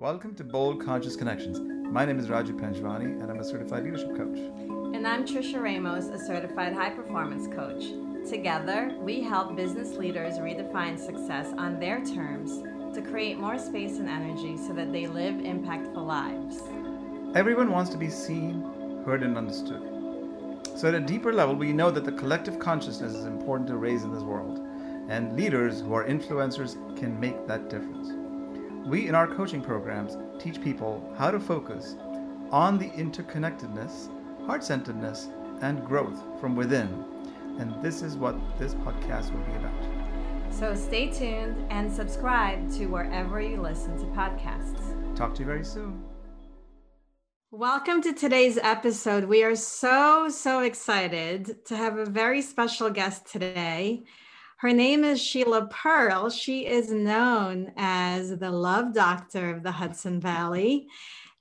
Welcome to Bold Conscious Connections. My name is Raju Panjwani and I'm a certified leadership coach. And I'm Trisha Ramos, a certified high performance coach. Together, we help business leaders redefine success on their terms to create more space and energy so that they live impactful lives. Everyone wants to be seen, heard, and understood. So, at a deeper level, we know that the collective consciousness is important to raise in this world, and leaders who are influencers can make that difference. We, in our coaching programs, teach people how to focus on the interconnectedness, heart centeredness, and growth from within. And this is what this podcast will be about. So stay tuned and subscribe to wherever you listen to podcasts. Talk to you very soon. Welcome to today's episode. We are so, so excited to have a very special guest today. Her name is Sheila Pearl. She is known as the love doctor of the Hudson Valley.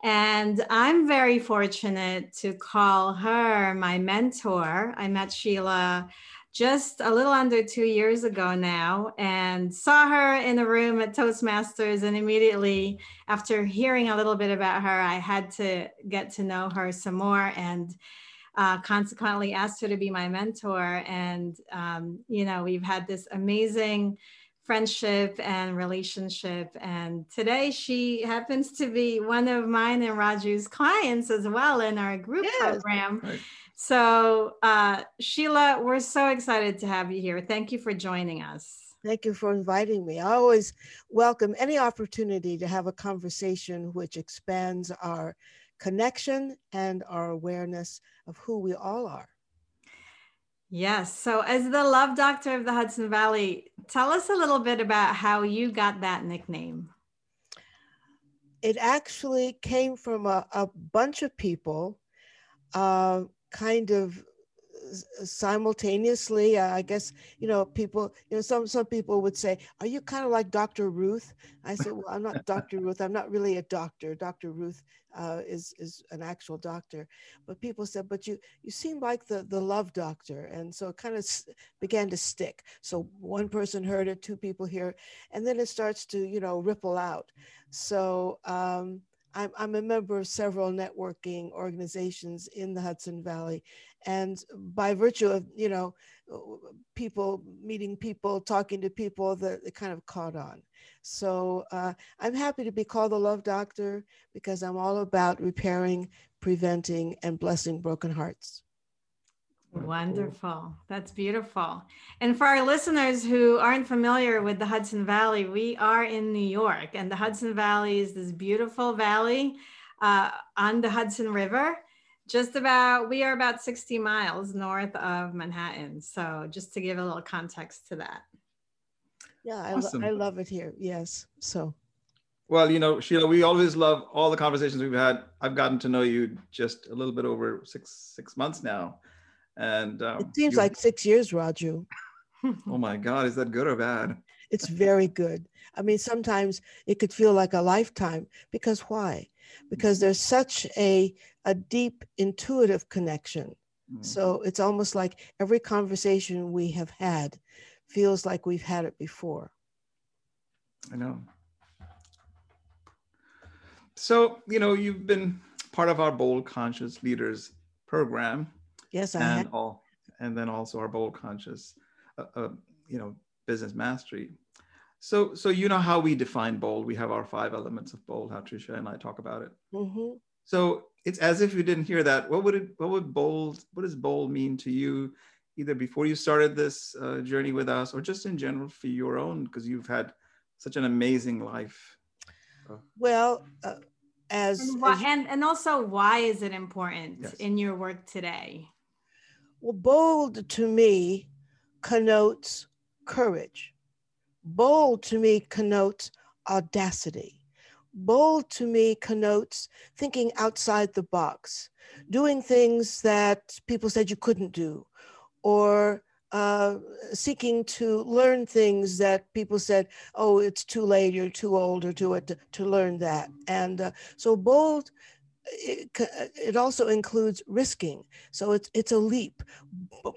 And I'm very fortunate to call her my mentor. I met Sheila just a little under two years ago now and saw her in a room at Toastmasters. And immediately, after hearing a little bit about her, I had to get to know her some more. And uh, consequently asked her to be my mentor. And, um, you know, we've had this amazing friendship and relationship. And today she happens to be one of mine and Raju's clients as well in our group yes. program. Right. So, uh, Sheila, we're so excited to have you here. Thank you for joining us. Thank you for inviting me. I always welcome any opportunity to have a conversation which expands our connection and our awareness of who we all are. Yes. So, as the love doctor of the Hudson Valley, tell us a little bit about how you got that nickname. It actually came from a, a bunch of people uh, kind of simultaneously uh, i guess you know people you know some some people would say are you kind of like dr ruth? I said well i'm not dr ruth i'm not really a doctor. Dr ruth uh, is is an actual doctor. But people said but you you seem like the the love doctor. And so it kind of began to stick. So one person heard it two people hear it and then it starts to you know ripple out. So um I'm, I'm a member of several networking organizations in the Hudson Valley. And by virtue of, you know, people meeting people, talking to people, that it kind of caught on. So uh, I'm happy to be called the Love Doctor because I'm all about repairing, preventing, and blessing broken hearts. Wonderful. That's beautiful. And for our listeners who aren't familiar with the Hudson Valley, we are in New York, and the Hudson Valley is this beautiful valley uh, on the Hudson River. Just about, we are about 60 miles north of Manhattan. So, just to give a little context to that. Yeah, I, awesome. lo- I love it here. Yes. So, well, you know, Sheila, we always love all the conversations we've had. I've gotten to know you just a little bit over six six months now and um, it seems like six years, Raju. oh my God, is that good or bad? It's very good. I mean, sometimes it could feel like a lifetime because why? Because there's such a, a deep intuitive connection. Mm-hmm. So it's almost like every conversation we have had feels like we've had it before. I know. So, you know, you've been part of our Bold Conscious Leaders program. Yes, I and all, and then also our bold conscious, uh, uh, you know, business mastery. So, so you know how we define bold. We have our five elements of bold. How Trisha and I talk about it. Mm-hmm. So it's as if you didn't hear that. What would it? What would bold? What does bold mean to you? Either before you started this uh, journey with us, or just in general for your own, because you've had such an amazing life. Well, uh, as and, why, as and, and also why is it important yes. in your work today? Well, bold to me connotes courage. Bold to me connotes audacity. Bold to me connotes thinking outside the box, doing things that people said you couldn't do, or uh, seeking to learn things that people said, oh, it's too late, you're too old or too to, to learn that. And uh, so bold it, it also includes risking. So it's, it's a leap.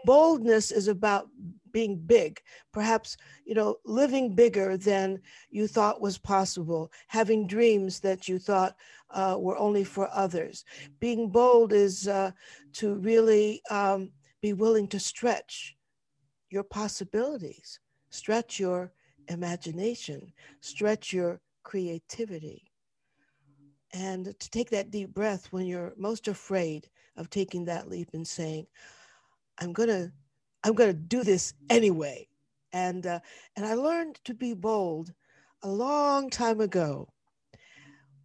Boldness is about being big, perhaps, you know, living bigger than you thought was possible, having dreams that you thought uh, were only for others. Being bold is uh, to really um, be willing to stretch your possibilities, stretch your imagination, stretch your creativity. And to take that deep breath when you're most afraid of taking that leap and saying, I'm going to I'm going to do this anyway. And, uh, and I learned to be bold a long time ago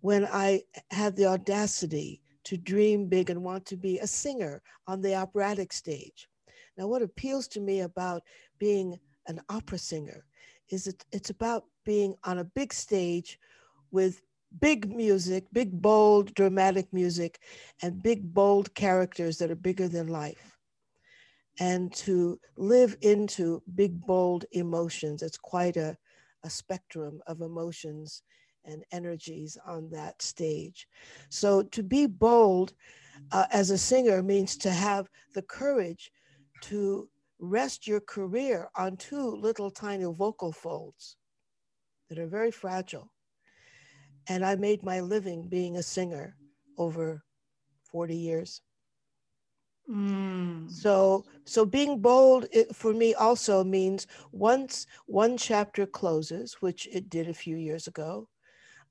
when I had the audacity to dream big and want to be a singer on the operatic stage. Now, what appeals to me about being an opera singer is that it's about being on a big stage with big music, big, bold, dramatic music, and big, bold characters that are bigger than life and to live into big, bold emotions. It's quite a, a spectrum of emotions and energies on that stage. So to be bold uh, as a singer means to have the courage to rest your career on two little tiny vocal folds that are very fragile. And I made my living being a singer over 40 years. Mm. So, so being bold it, for me also means once one chapter closes, which it did a few years ago.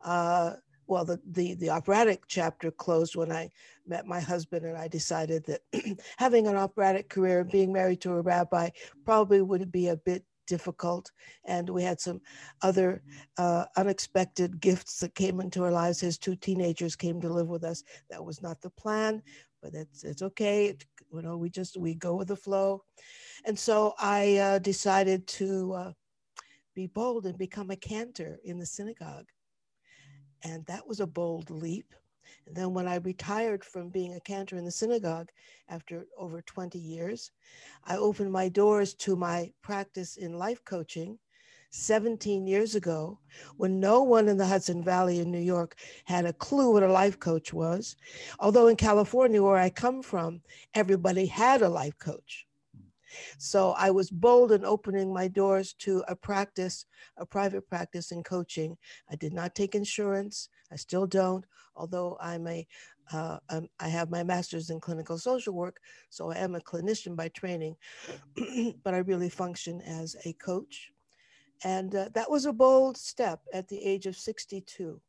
Uh, well, the, the the operatic chapter closed when I met my husband, and I decided that having an operatic career, and being married to a rabbi, probably would be a bit difficult. And we had some other uh, unexpected gifts that came into our lives. His two teenagers came to live with us. That was not the plan, but it's it's okay. It, you know, we just we go with the flow, and so I uh, decided to uh, be bold and become a cantor in the synagogue, and that was a bold leap. And then when I retired from being a cantor in the synagogue after over 20 years, I opened my doors to my practice in life coaching 17 years ago when no one in the Hudson Valley in New York had a clue what a life coach was. Although in California, where I come from, everybody had a life coach. So I was bold in opening my doors to a practice, a private practice in coaching. I did not take insurance. I still don't, although I'm a, uh, um, I have my master's in clinical social work, so I am a clinician by training, but I really function as a coach. And uh, that was a bold step at the age of 62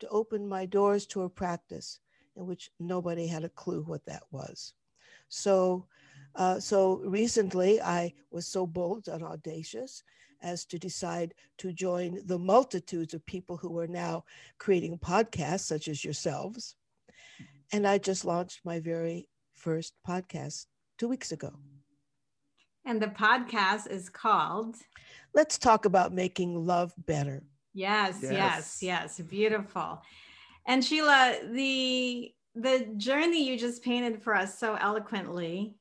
to open my doors to a practice in which nobody had a clue what that was. So, uh, so recently I was so bold and audacious as to decide to join the multitudes of people who are now creating podcasts, such as yourselves. And I just launched my very first podcast two weeks ago. And the podcast is called Let's Talk About Making Love Better. Yes, yes, yes, yes. Beautiful. And Sheila, the the journey you just painted for us so eloquently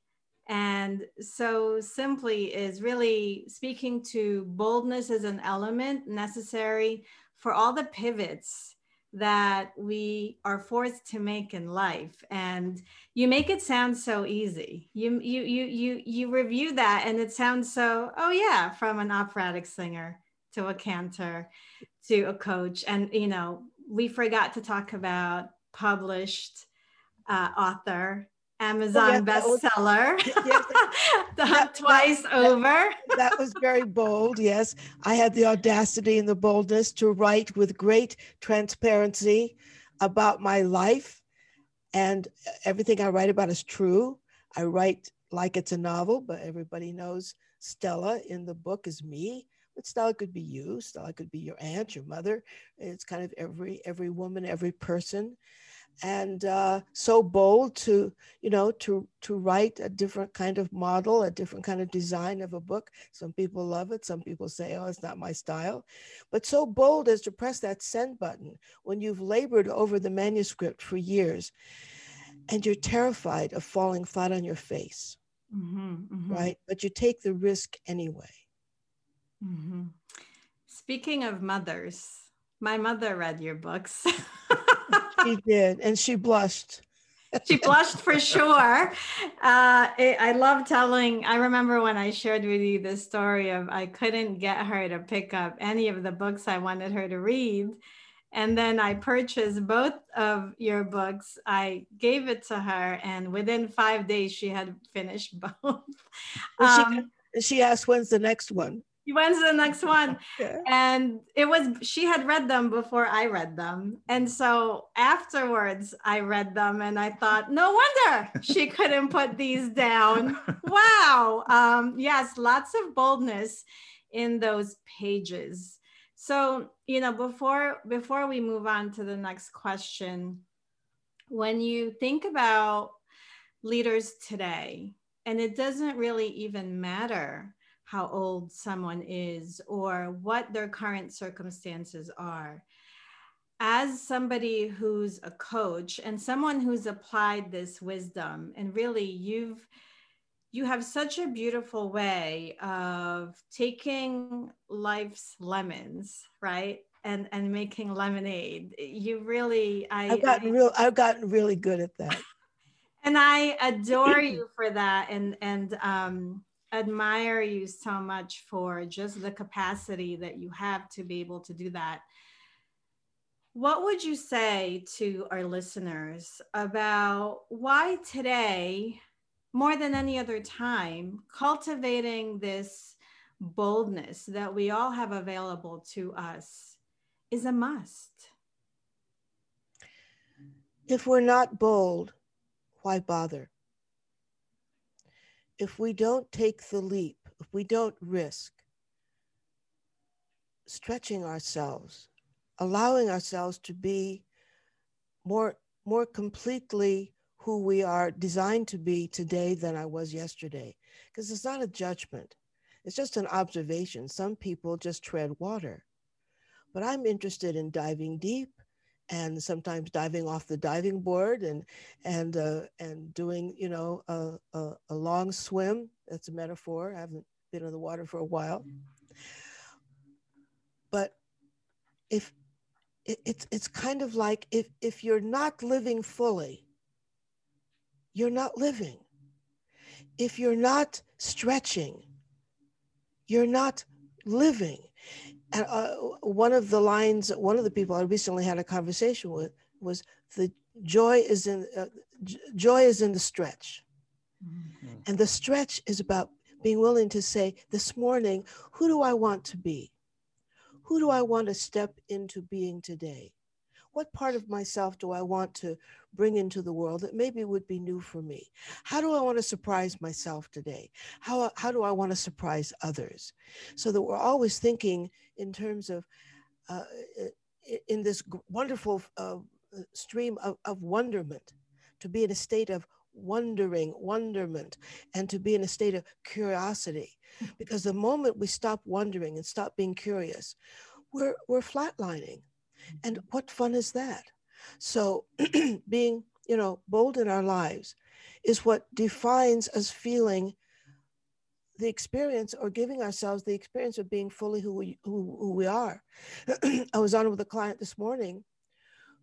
and so simply is really speaking to boldness as an element necessary for all the pivots that we are forced to make in life. And you make it sound so easy. You you you you you review that and it sounds so oh yeah from an operatic singer to a cantor to a coach. And you know we forgot to talk about published uh, author Amazon yeah, bestseller that, twice that, over. That, that was very bold. Yes, I had the audacity and the boldness to write with great transparency about my life, and everything I write about is true. I write like it's a novel, but everybody knows Stella in the book is me. But Stella could be you. Stella could be your aunt, your mother. It's kind of every every woman, every person and uh, so bold to you know to to write a different kind of model a different kind of design of a book. Some people love it. Some people say oh it's not my style. But so bold as to press that send button when you've labored over the manuscript for years and you're terrified of falling flat on your face. Mm-hmm, mm-hmm. right? But you take the risk anyway. Mm-hmm. speaking of mothers my mother read your books she did, and she blushed. she blushed for sure. Uh, it, I love telling. I remember when I shared with you the story of I couldn't get her to pick up any of the books I wanted her to read. And then I purchased both of your books. I gave it to her, and within five days, she had finished both. Um, she, she asked, When's the next one? When's the next one. Yeah. and it was she had read them before i read them. And so afterwards i read them and i thought no wonder she couldn't put these down. Wow. Um, yes lots of boldness in those pages. So you know before before we move on to the next question when you think about leaders today and it doesn't really even matter how old someone is or what their current circumstances are. As somebody who's a coach and someone who's applied this wisdom, and really you've you have such a beautiful way of taking life's lemons, right? And and making lemonade. You really I I've gotten I, real I've gotten really good at that. and I adore you for that. And and um admire you so much for just the capacity that you have to be able to do that. What would you say to our listeners about why today, more than any other time, cultivating this boldness that we all have available to us is a must? If we're not bold, why bother? If we don't take the leap, if we don't risk stretching ourselves, allowing ourselves to be more, more completely who we are designed to be today than I was yesterday. Because it's not a judgment, it's just an observation. Some people just tread water. But I'm interested in diving deep and sometimes diving off the diving board and and uh, and doing you know a, a, a, long swim. That's a metaphor. I haven't been in the water for a while. But if it, it's it's kind of like if if you're not living fully you're not living. If you're not stretching you're not living and uh, one of the lines, one of the people I recently had a conversation with was the joy is in uh, joy is in the stretch, mm-hmm. and the stretch is about being willing to say, this morning, who do I want to be? Who do I want to step into being today? What part of myself do I want to bring into the world that maybe would be new for me? How do I want to surprise myself today? How, how do I want to surprise others? So that we're always thinking in terms of, uh, in this wonderful uh, stream of, of wonderment, to be in a state of wondering, wonderment, and to be in a state of curiosity. Because the moment we stop wondering and stop being curious, we're, we're flatlining. And what fun is that? So being, you know, bold in our lives is what defines us feeling the experience or giving ourselves the experience of being fully who we, who, who we are. I was on with a client this morning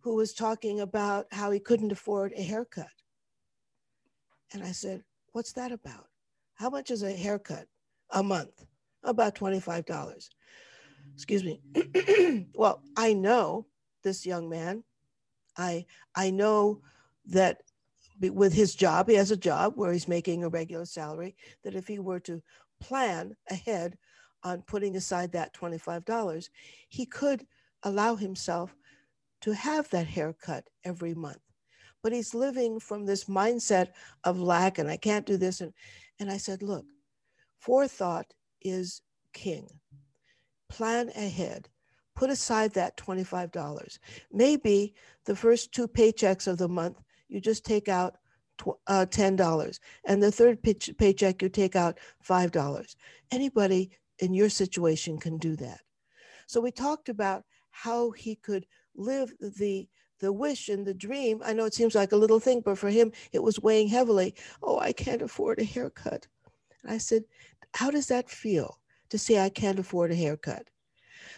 who was talking about how he couldn't afford a haircut. And I said, What's that about? How much is a haircut a month? About $25 excuse me. well, I know this young man. I I know that with his job, he has a job where he's making a regular salary. That if he were to plan ahead on putting aside that $25, he could allow himself to have that haircut every month. But he's living from this mindset of lack and I can't do this. And, and I said, look, forethought is king plan ahead. Put aside that $25. Maybe the first two paychecks of the month, you just take out uh, $10. And the third paycheck, you take out $5. Anybody in your situation can do that. So we talked about how he could live the the wish and the dream. I know it seems like a little thing, but for him, it was weighing heavily. Oh, I can't afford a haircut. And I said, How does that feel? to say I can't afford a haircut.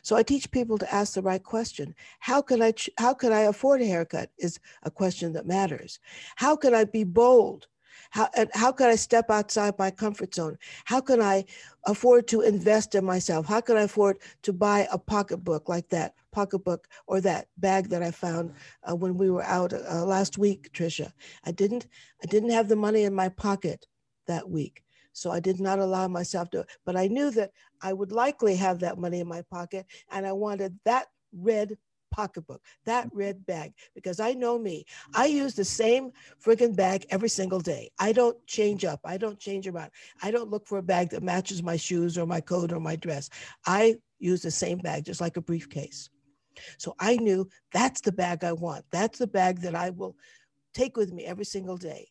So I teach people to ask the right question. How can I how can I afford a haircut is a question that matters. How can I be bold? How, and how can I step outside my comfort zone? How can I afford to invest in myself? How can I afford to buy a pocketbook like that pocketbook or that bag that I found uh, when we were out uh, last week, Trisha? I didn't I didn't have the money in my pocket that week. So I did not allow myself to, but I knew that I would likely have that money in my pocket and I wanted that red pocketbook, that mm-hmm. red bag, because I know me. I use the same friggin' bag every single day. I don't change up. I don't change around. I don't look for a bag that matches my shoes or my coat or my dress. I use the same bag, just like a briefcase. So I knew that's the bag I want. That's the bag that I will take with me every single day.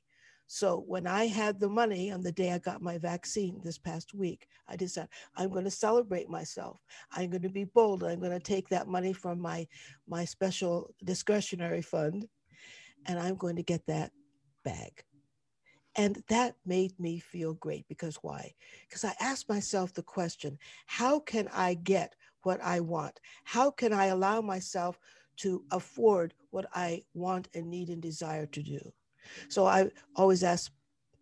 So when I had the money on the day I got my vaccine this past week, I decided I'm going to celebrate myself. I'm going to be bold. I'm going to take that money from my my special discretionary fund, and I'm going to get that bag. And that made me feel great because why? Because I asked myself the question how can I get what I want? How can I allow myself to afford what I want and need and desire to do? So I always ask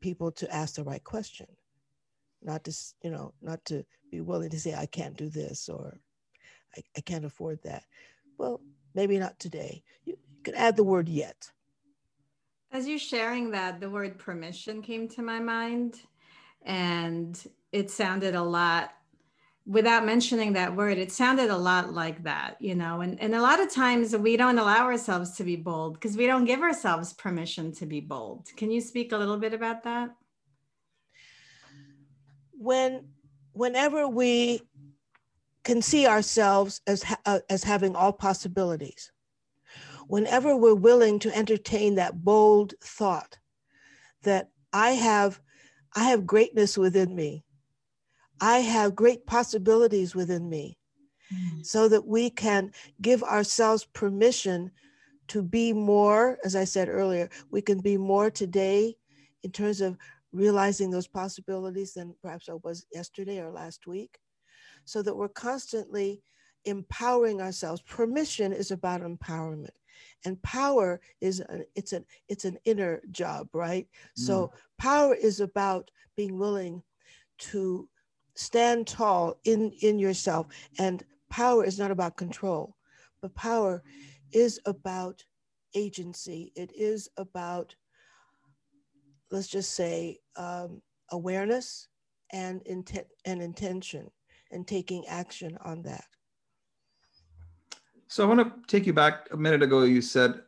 people to ask the right question, not to, you know, not to be willing to say, I can't do this or I, I can't afford that. Well, maybe not today. You, can add the word yet. As you're sharing that, the word permission came to my mind. And it sounded a lot without mentioning that word, it sounded a lot like that, you know. And, and a lot of times we don't allow ourselves to be bold because we don't give ourselves permission to be bold. Can you speak a little bit about that? When, whenever we can see ourselves as, uh, as having all possibilities, whenever we're willing to entertain that bold thought that I have, I have greatness within me I have great possibilities within me mm-hmm. so that we can give ourselves permission to be more, as I said earlier, we can be more today in terms of realizing those possibilities than perhaps I was yesterday or last week, so that we're constantly empowering ourselves. Permission is about empowerment. And power is an, it's an it's an inner job, right? Mm. So power is about being willing to stand tall in in yourself. And power is not about control but power is about agency. It is about let's just say um, awareness and intent and intention and taking action on that. So i want to take you back a minute ago. You said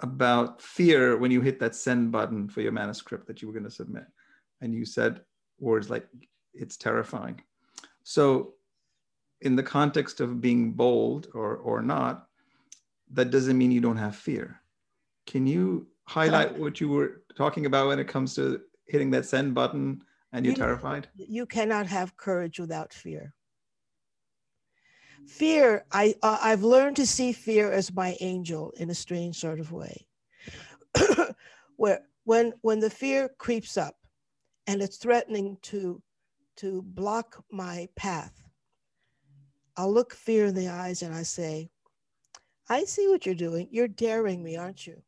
about fear when you hit that send button for your manuscript that you were going to submit. And you said words like it's terrifying. So, in the context of being bold or, or not, that doesn't mean you don't have fear. Can you highlight what you were talking about when it comes to hitting that send button and you're you, terrified? You cannot have courage without fear. Fear, I, uh, I've learned to see fear as my angel in a strange sort of way. Where when, when the fear creeps up and it's threatening to to block my path, I'll look fear in the eyes and I say, I see what you're doing. You're daring me, aren't you?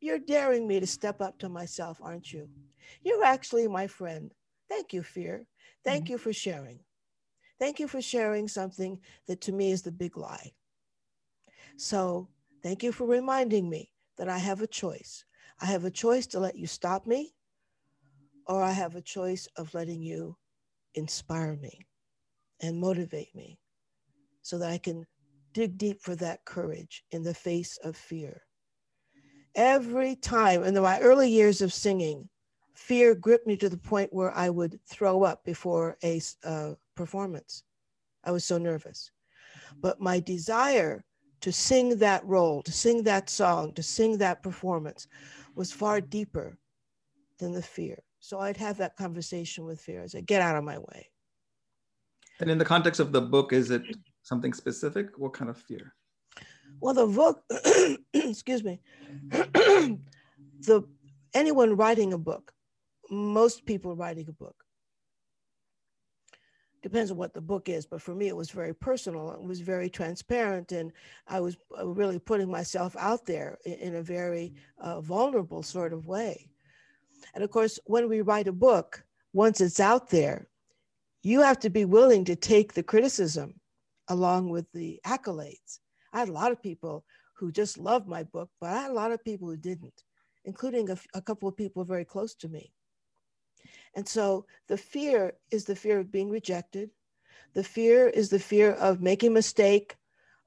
You're daring me to step up to myself, aren't you? You're actually my friend. Thank you, fear. Thank mm-hmm. you for sharing. Thank you for sharing something that to me is the big lie. So, thank you for reminding me that I have a choice. I have a choice to let you stop me, or I have a choice of letting you inspire me and motivate me so that I can dig deep for that courage in the face of fear. Every time in my early years of singing, fear gripped me to the point where I would throw up before a uh, performance. I was so nervous. But my desire to sing that role, to sing that song, to sing that performance was far deeper than the fear. So I'd have that conversation with fear. I said, get out of my way. And in the context of the book, is it something specific? What kind of fear? Well, the book, excuse me, the anyone writing a book, most people writing a book, depends on what the book is, but for me, it was very personal. It was very transparent, and I was really putting myself out there in, in a very uh, vulnerable sort of way. And of course, when we write a book, once it's out there, you have to be willing to take the criticism along with the accolades. I had a lot of people who just loved my book, but I had a lot of people who didn't, including a, a couple of people very close to me. And so the fear is the fear of being rejected. The fear is the fear of making a mistake,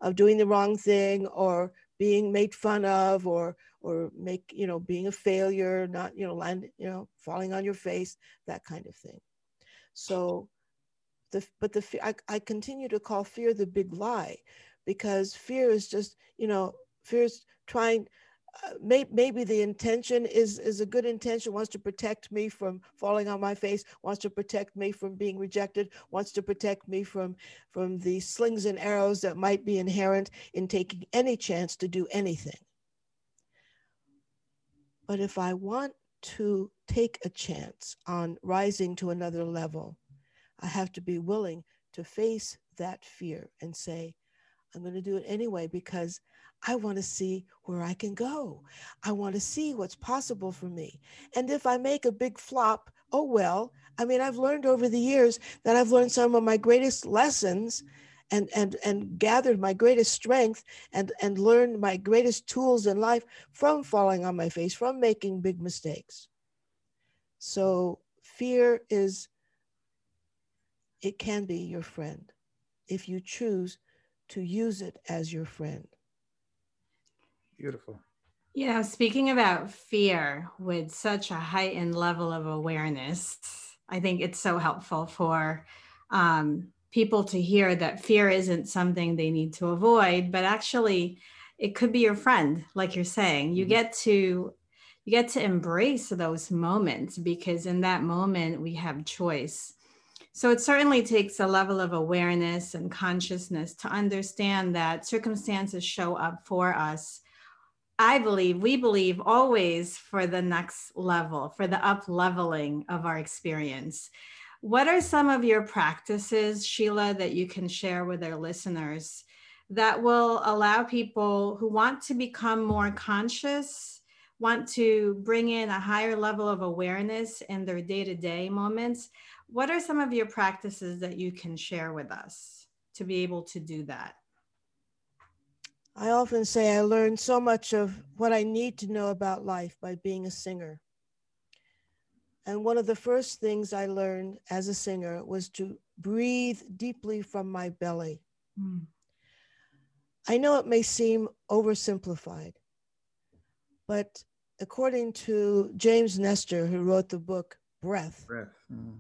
of doing the wrong thing, or being made fun of, or or make you know being a failure, not you know land you know falling on your face, that kind of thing. So, the but the I, I continue to call fear the big lie, because fear is just you know fear is trying uh, may, maybe the intention is is a good intention wants to protect me from falling on my face wants to protect me from being rejected wants to protect me from from the slings and arrows that might be inherent in taking any chance to do anything but if i want to take a chance on rising to another level i have to be willing to face that fear and say i'm going to do it anyway because I want to see where I can go. I want to see what's possible for me. And if I make a big flop, oh well. I mean, I've learned over the years that I've learned some of my greatest lessons and and and gathered my greatest strength and and learned my greatest tools in life from falling on my face, from making big mistakes. So fear is it can be your friend if you choose to use it as your friend. Beautiful. You know, speaking about fear with such a heightened level of awareness, I think it's so helpful for um, people to hear that fear isn't something they need to avoid, but actually it could be your friend, like you're saying. You mm-hmm. get to you get to embrace those moments because in that moment we have choice. So it certainly takes a level of awareness and consciousness to understand that circumstances show up for us I believe, we believe always for the next level, for the up leveling of our experience. What are some of your practices, Sheila, that you can share with our listeners that will allow people who want to become more conscious, want to bring in a higher level of awareness in their day to day moments? What are some of your practices that you can share with us to be able to do that? I often say I learned so much of what I need to know about life by being a singer. And one of the first things I learned as a singer was to breathe deeply from my belly. Mm. I know it may seem oversimplified, but according to James Nestor, who wrote the book Breath, Breath. Mm.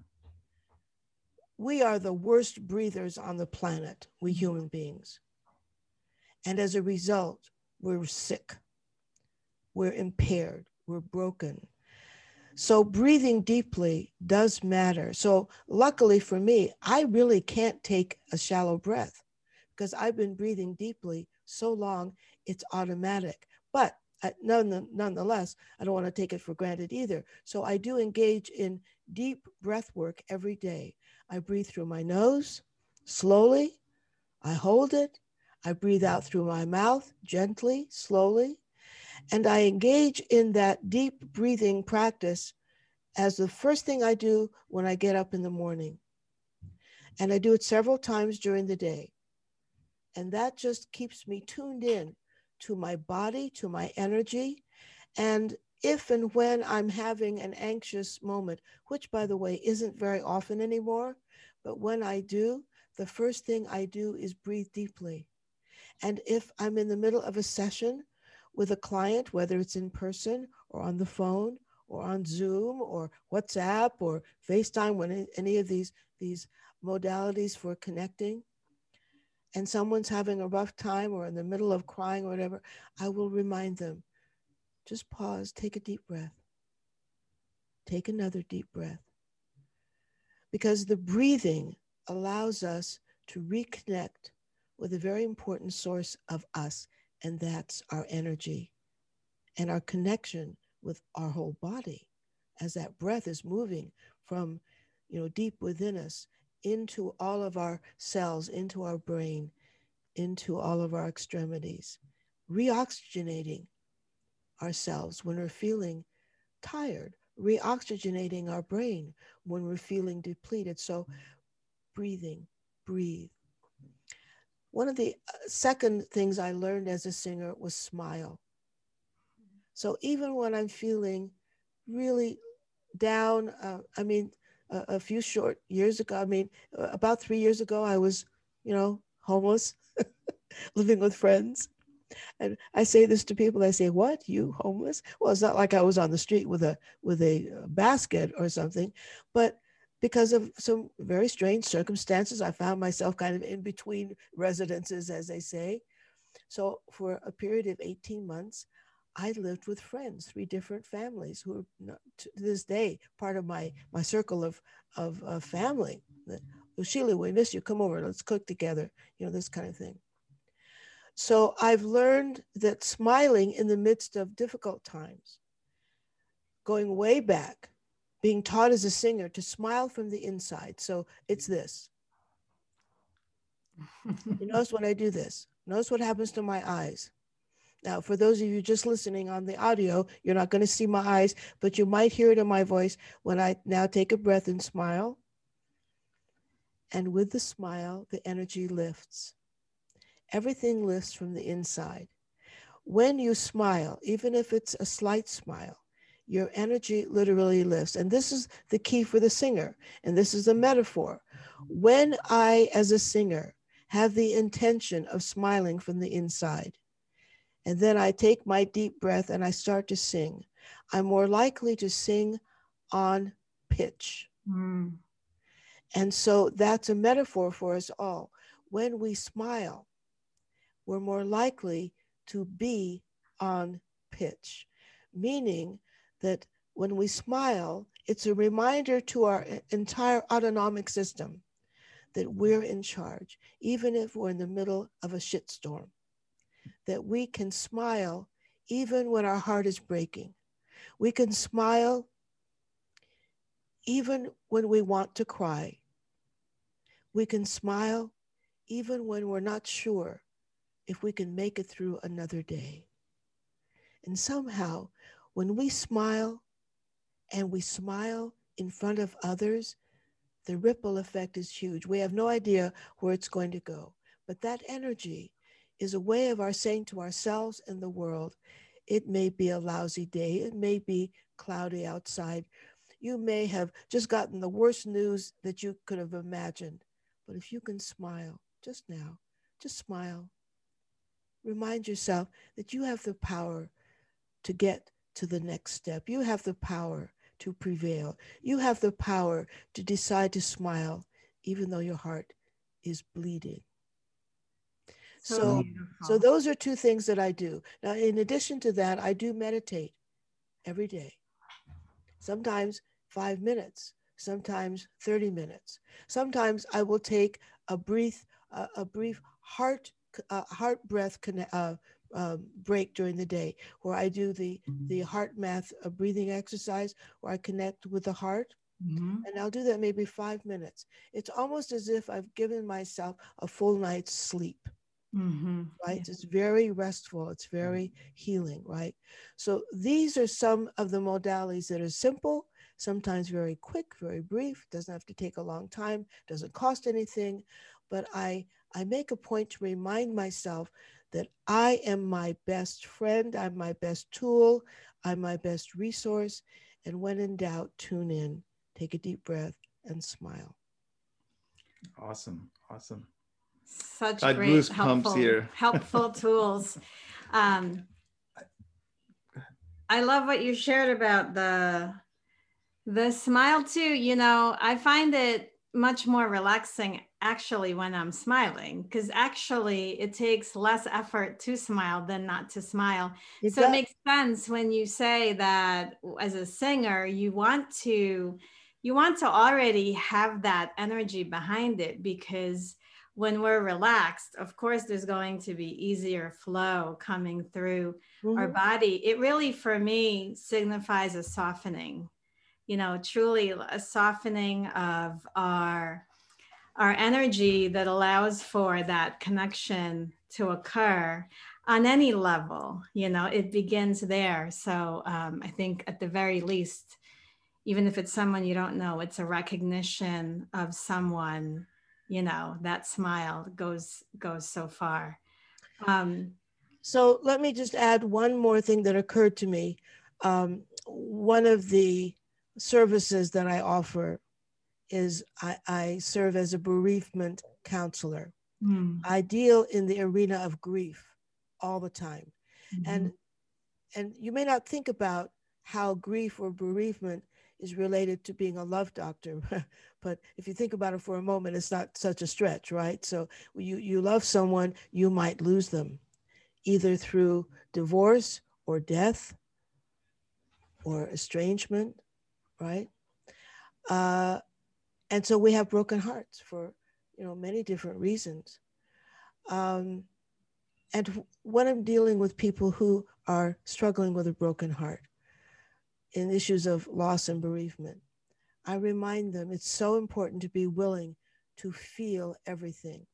we are the worst breathers on the planet, we hmm. human beings. And as a result, we're sick, we're impaired, we're broken. So breathing deeply does matter. So luckily for me, I really can't take a shallow breath because I've been breathing deeply so long, it's automatic. But uh, none, nonetheless, I don't want to take it for granted either. So I do engage in deep breath work every day. I breathe through my nose slowly, I hold it, I breathe out through my mouth gently, slowly, and I engage in that deep breathing practice as the first thing I do when I get up in the morning. And I do it several times during the day. And that just keeps me tuned in to my body, to my energy. And if and when I'm having an anxious moment, which by the way isn't very often anymore, but when I do, the first thing I do is breathe deeply. And if I'm in the middle of a session with a client, whether it's in person or on the phone or on Zoom or WhatsApp or FaceTime, when any of these, these modalities for connecting, and someone's having a rough time or in the middle of crying or whatever, I will remind them just pause, take a deep breath, take another deep breath. Because the breathing allows us to reconnect with a very important source of us, and that's our energy and our connection with our whole body as that breath is moving from you know deep within us into all of our cells, into our brain, into all of our extremities, reoxygenating ourselves when we're feeling tired, reoxygenating our brain when we're feeling depleted. So, breathing, breathe. One of the uh, second things I learned as a singer was smile. So, even when I'm feeling really down, uh, I mean, a, a, few short years ago, I mean, uh, about three years ago, I was, you know, homeless, living with friends. And I say this to people. I say, "What? You homeless?" Well, it's not like I was on the street with a with a uh, basket or something, but because of some very strange circumstances, I found myself kind of in between residences, as they say. So for a period of 18 months, I lived with friends, three different families who are not, to this day part of my my circle of of, of family. Oh, Sheila, we miss you. Come over. Let's cook together. You know this kind of thing. So I've learned that smiling in the midst of difficult times, going way back, being taught as a singer to smile from the inside. So it's this. you notice when I do this. Notice what happens to my eyes. Now, for those of you just listening on the audio, you're not going to see my eyes, but you might hear it in my voice when I now take a breath and smile. And with the smile, the energy lifts everything lifts from the inside. When you smile, even if it's a slight smile, your energy literally lifts. And this is the key for the singer. And this is the metaphor. When I, as a singer, have the intention of smiling from the inside, and then I take my deep breath and I start to sing, I'm more likely to sing on pitch. Mm. And so that's a metaphor for us all. When we smile, we're more likely to be on pitch, meaning that when we smile, it's a reminder to our entire autonomic system that we're in charge, even if we're in the middle of a shitstorm, that we can smile even when our heart is breaking. We can smile even when we want to cry. We can smile even when we're not sure if we can make it through another day. And somehow, when we smile and we smile in front of others, the ripple effect is huge. We have no idea where it's going to go. But that energy is a way of our saying to ourselves and the world, it may be a lousy day, it may be cloudy outside. You may have just gotten the worst news that you could have imagined. But if you can smile just now, just smile remind yourself that you have the power to get to the next step. You have the power to prevail. You have the power to decide to smile, even though your heart is bleeding. So, so, so those are two things that I do. Now, in addition to that, I do meditate every day. Sometimes five minutes, sometimes 30 minutes. Sometimes I will take a brief, uh, a brief heart uh, heart breath connect, uh, um, break during the day where I do the the HeartMath uh, breathing exercise where I connect with the heart. Mm-hmm. And I'll do that maybe five minutes. It's almost as if I've given myself a full night's sleep. Mm-hmm. Right? Yeah. It's very restful. It's very healing, right? So these are some of the modalities that are simple, sometimes very quick, very brief, doesn't have to take a long time, doesn't cost anything. But I I make a point to remind myself that I am my best friend, I'm my best tool, I'm my best resource. And when in doubt, tune in, take a deep breath, and smile. Awesome. Awesome. Such I great helpful, here. helpful tools. Um, I love what you shared about the the smile too. You know, I find it much more relaxing actually when I'm smiling because actually it takes less effort to smile than not to smile. It so does. it makes sense when you say that as a singer you want to you want to already have that energy behind it because when we're relaxed, of course there's going to be easier flow coming through mm-hmm. our body. It really for me signifies a softening you know, truly a softening of our our energy that allows for that connection to occur on any level you know it begins there. So um, i think at the very least even if it's someone you don't know it's a recognition of someone you know that smile goes goes so far. Um, so let me just add one more thing that occurred to me. Um, one of the services that i offer is I, I serve as a bereavement counselor mm. i deal in the arena of grief all the time mm-hmm. and and you may not think about how grief or bereavement is related to being a love doctor. but if you think about it for a moment, it's not such a stretch, right? So you, you love someone, you might lose them either through divorce or death or estrangement, right? Uh, and so we have broken hearts for you know many different reasons. Um, and when I'm dealing with people who are struggling with a broken heart, in issues of loss and bereavement, I remind them it's so important to be willing to feel everything.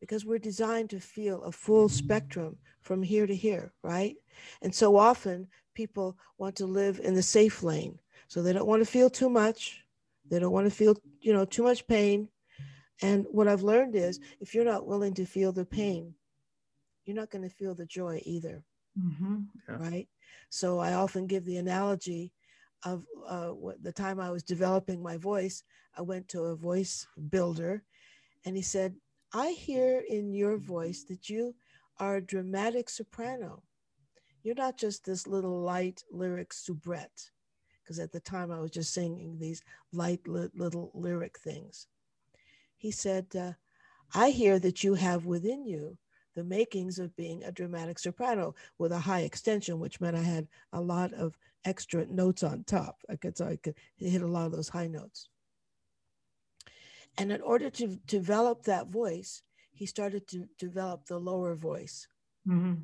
Because we're designed to feel a full spectrum from here to here, right? And so often people want to live in the safe lane. So they don't want to feel too much. They don't want to feel, you know, too much pain. And what I've learned is if you're not willing to feel the pain, you're not going to feel the joy either. Mm-hmm. Yeah. Right. So I often give the analogy of uh, the time I was developing my voice. I went to a voice builder and he said, I hear in your voice that you are a dramatic soprano. You're not just this little light lyric soubrette, because at the time I was just singing these light li- little lyric things. He said, uh, I hear that you have within you the makings of being a dramatic soprano with a high extension, which meant I had a lot of extra notes on top. I could, so I could hit a lot of those high notes. And in order to develop that voice, he started to develop the lower voice. Mm-hmm.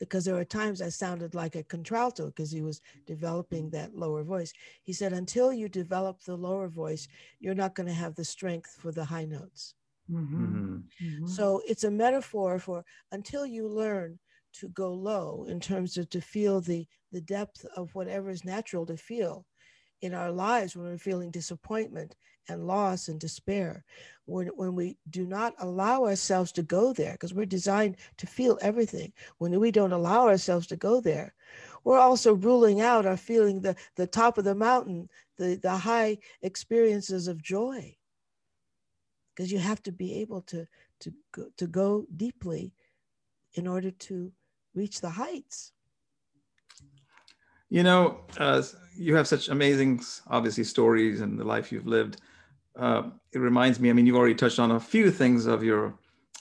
Because there were times I sounded like a contralto because he was developing that lower voice. He said, until you develop the lower voice, you're not going to have the strength for the high notes. Mm-hmm. Mm-hmm. mm-hmm. So it's a metaphor for until you learn to go low in terms of to feel the the depth of whatever is natural to feel in our lives when we're feeling disappointment and loss and despair when, when we do not allow ourselves to go there because we're designed to feel everything. When we don't allow ourselves to go there we're also ruling out our feeling the, the top of the mountain the, the high experiences of joy. Because you have to be able to to go, to go deeply in order to reach the heights you know uh, you have such amazing obviously stories and the life you've lived uh, it reminds me i mean you've already touched on a few things of your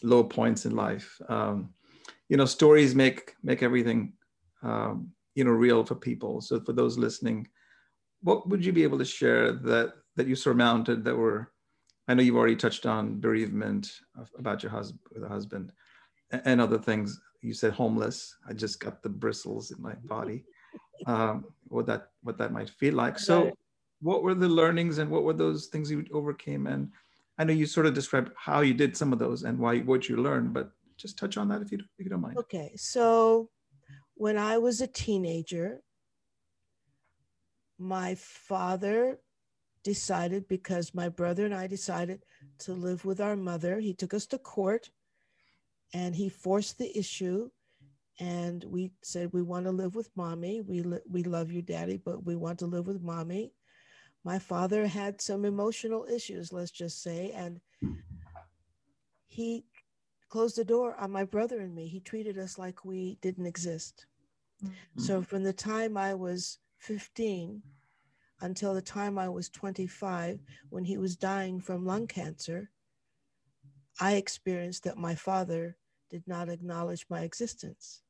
low points in life um, you know stories make make everything um, you know real for people so for those listening what would you be able to share that that you surmounted that were I know you've already touched on bereavement about your husband, a husband, and other things. You said homeless. I just got the bristles in my body. Um, what that what that might feel like. So, what were the learnings and what were those things you overcame? And I know you sort of described how you did some of those and why what you learned, but just touch on that if you if you don't mind. Okay, so when I was a teenager, my father decided because my brother and I decided to live with our mother. He took us to court and he forced the issue. And we said, We want to live with mommy. We, li- we love you, daddy, but we want to live with mommy. My father had some emotional issues, let's just say. And he closed the door on my brother and me. He treated us like we didn't exist. Mm-hmm. So from the time I was 15 until the time I was 25, when he was dying from lung cancer, I experienced that my father did not acknowledge my existence.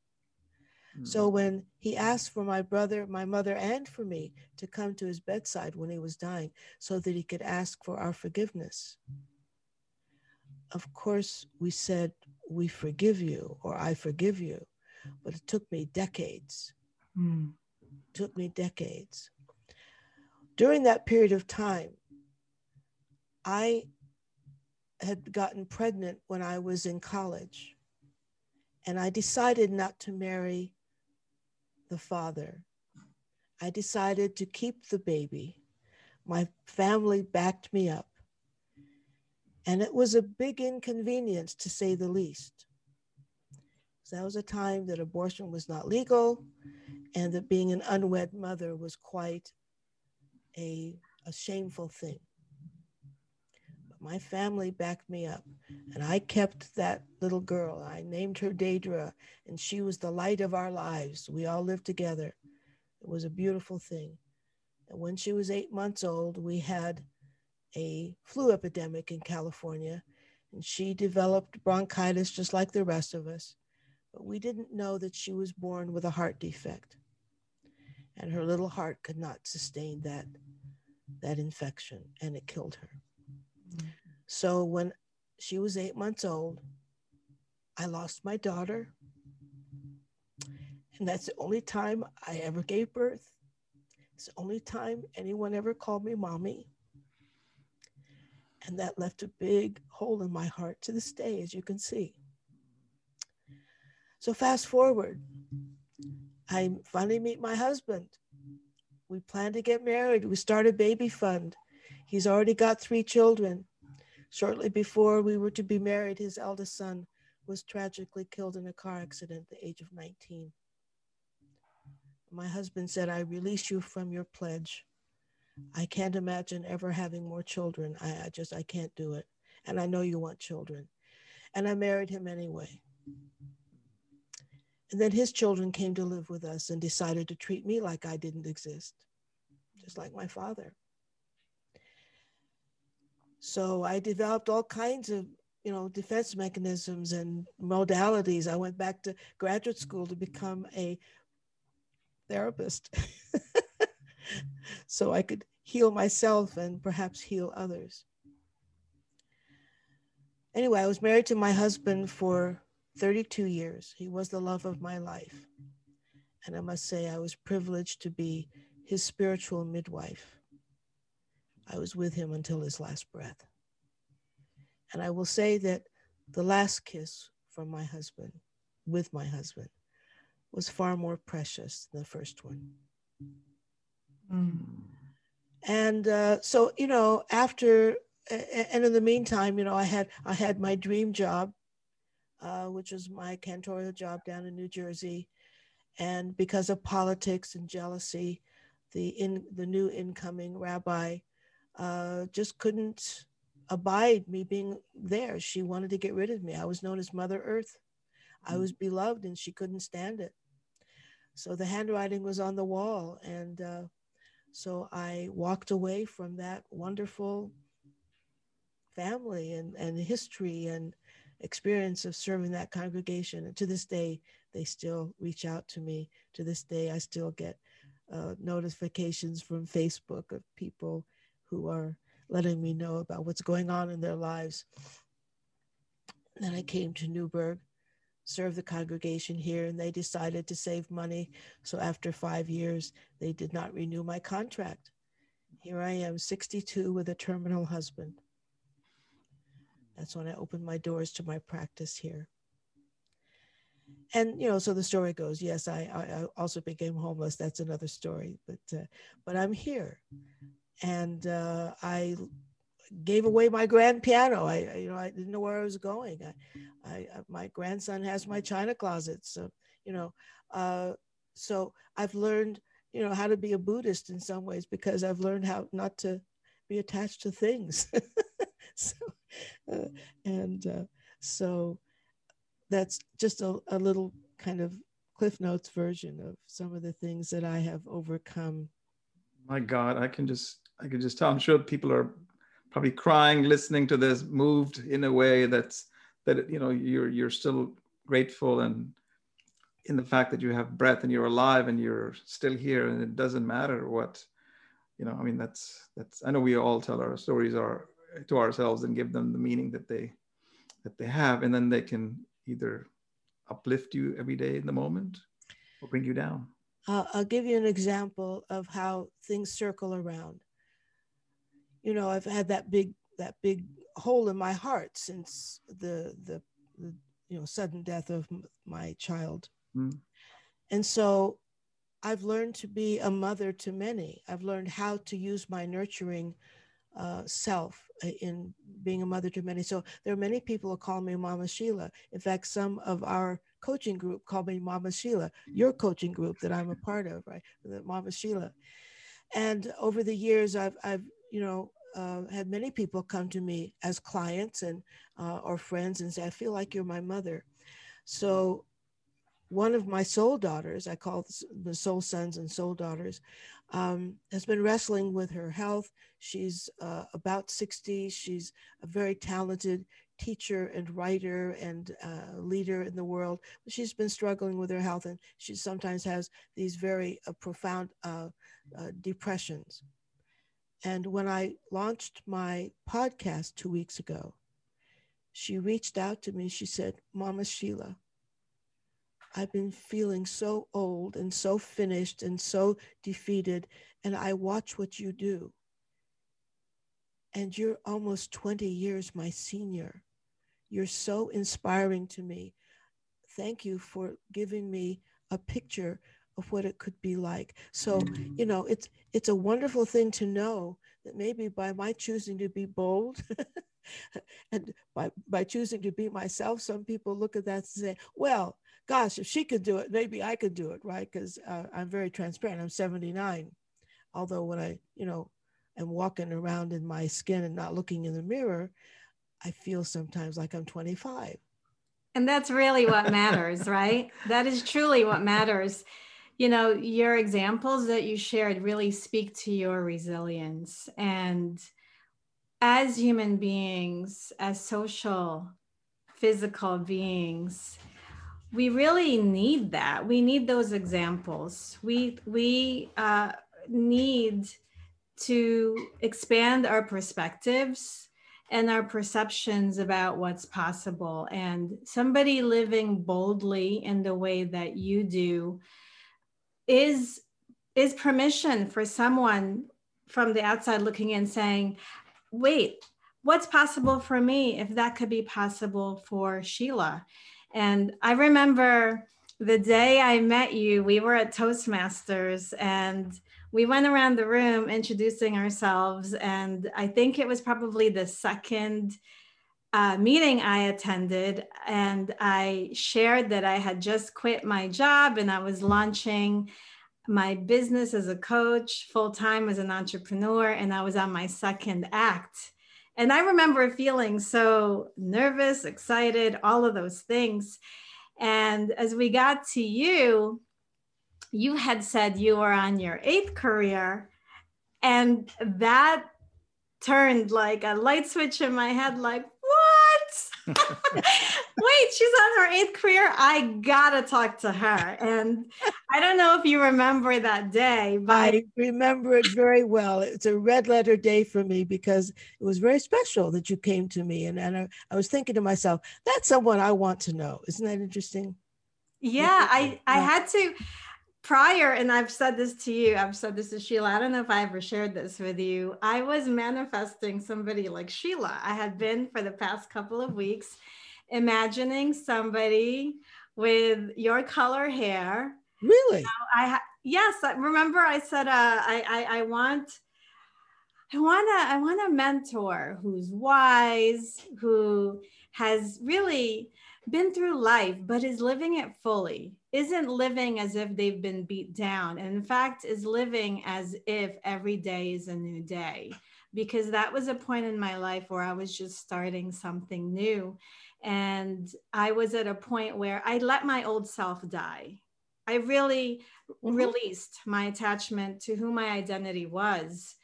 Mm-hmm. So when he asked for my brother, my mother, and for me to come to his bedside when he was dying so that he could ask for our forgiveness, of course, we said, We forgive you, or I forgive you. But it took me decades. Mm. It took me decades during that period of time, I had gotten pregnant when I was in college, and I decided not to marry the father. I decided to keep the baby. My family backed me up. And it was a big inconvenience to say the least. So that was a time that abortion was not legal and that being an unwed mother was quite a, a shameful thing. My family backed me up and I kept that little girl. I named her Daedra and she was the light of our lives. We all lived together. It was a beautiful thing. And when she was eight months old, we had a flu epidemic in California, and she developed bronchitis just like the rest of us. But we didn't know that she was born with a heart defect, and her little heart could not sustain that, that infection, and it killed her. So when she was eight months old, I lost my daughter. And that's the only time I ever gave birth. It's the only time anyone ever called me mommy. And that left a big hole in my heart to this day, as you can see. So, fast forward, I finally meet my husband. We plan to get married. We start a baby fund. He's already got three children. Shortly before we were to be married, his eldest son was tragically killed in a car accident at the age of 19. My husband said, I release you from your pledge. I can't imagine ever having more children. I, I just, I can't do it. And I know you want children. And I married him anyway. And then his children came to live with us and decided to treat me like I didn't exist, just like my father. So I developed all kinds of, you know, defense mechanisms and modalities. I went back to graduate school to become a therapist. so I could heal myself and perhaps heal others. Anyway, I was married to my husband for 32 years. He was the love of my life. And I must say, I was privileged to be his spiritual midwife. I was with him until his last breath. And I will say that the last kiss from my husband, with my husband, was far more precious than the first one. Mm. And uh, so, you know, after, and in the meantime, you know, I had I had my dream job, uh, which was my cantorial job down in New Jersey, and because of politics and jealousy, the in the new incoming rabbi uh, just couldn't abide me being there. She wanted to get rid of me. I was known as Mother Earth. I mm. was beloved, and she couldn't stand it. So the handwriting was on the wall, and uh, so I walked away from that wonderful family and, and history and experience of serving that congregation. And to this day, they still reach out to me. To this day, I still get uh, notifications from Facebook of people who are letting me know about what's going on in their lives. then I came to Newburgh served the congregation here and they decided to save money. So after five years, they did not renew my contract. Here I am, 62 with a terminal husband. That's when I opened my doors to my practice here. And you know, so the story goes. Yes, I, I also became homeless. That's another story. But uh, but I'm here, and uh, I gave away my grand piano. I, you know, I didn't know where I was going. I, I my grandson has my china closet. So, you know, uh, so I've learned, you know, how to be a Buddhist in some ways because I've learned how not to be attached to things. so, uh, and uh, so that's just a, a little kind of Cliff Notes version of some of the things that I have overcome. My God, I can just I can just tell. I'm sure people are probably crying listening to this moved in a way that's that you know you're you're still grateful and in the fact that you have breath and you're alive and you're still here and it doesn't matter what you know i mean that's that's i know we all tell our stories are to ourselves and give them the meaning that they that they have and then they can either uplift you every day in the moment or bring you down uh, i'll give you an example of how things circle around you know, I've had that big that big hole in my heart since the the, the you know sudden death of my child. Mm. And so I've learned to be a mother to many. I've learned how to use my nurturing uh, self uh, in being a mother to many. So there are many people who call me Mama Sheila. In fact, some of our coaching group call me Mama Sheila, your coaching group that I'm a part of, right? The Mama Sheila. And over the years, I've, I've you know, uh, had many people come to me as clients and uh, or friends and say, "I feel like you're my mother." So, one of my soul daughters, I call the soul sons and soul daughters, um, has been wrestling with her health. She's uh, about 60. She's a very talented teacher and writer and uh, leader in the world. But she's been struggling with her health, and she sometimes has these very uh, profound uh, uh, depressions. And when I launched my podcast two weeks ago, she reached out to me. She said, Mama Sheila, I've been feeling so old and so finished and so defeated. And I watch what you do. And you're almost 20 years my senior. You're so inspiring to me. Thank you for giving me a picture of what it could be like. So, you know, it's it's a wonderful thing to know that maybe by my choosing to be bold and by by choosing to be myself, some people look at that and say, well, gosh, if she could do it, maybe I could do it, right? Because uh, I'm very transparent. I'm 79. Although when I, you know, am walking around in my skin and not looking in the mirror, I feel sometimes like I'm 25. And that's really what matters, right? That is truly what matters. You know, your examples that you shared really speak to your resilience. And as human beings, as social, physical beings, we really need that. We need those examples. We we uh, need to expand our perspectives and our perceptions about what's possible. And somebody living boldly in the way that you do is is permission for someone from the outside looking in saying, wait, what's possible for me if that could be possible for Sheila? And I remember the day I met you, we were at Toastmasters and we went around the room introducing ourselves. And I think it was probably the second uh, meeting I attended. And I shared that I had just quit my job and I was launching my business as a coach full time as an entrepreneur. And I was on my second act. And I remember feeling so nervous, excited, all of those things. And as we got to you, you had said you were on your eighth career. And that turned like a light switch in my head like, Wait, she's on her eighth career. I gotta talk to her. And I don't know if you remember that day, but I remember it very well. It's a red letter day for me because it was very special that you came to me. And, and I, I was thinking to myself, that's someone I want to know. Isn't that interesting? Yeah, I, I had to prior, and I've said this to you, I've said this to Sheila. I don't know if I ever shared this with you. I was manifesting somebody like Sheila. I had been for the past couple of weeks imagining somebody with your color hair. Really? Know, I yes. Remember, I said uh, I, I I want. I want to I want a mentor who's wise, who has really been through life but is living it fully isn't living as if they've been beat down and in fact is living as if every day is a new day. Because that was a point in my life where i was just starting something new and i was at a point where i let my old self die. I really mm-hmm. released my attachment to who my identity was.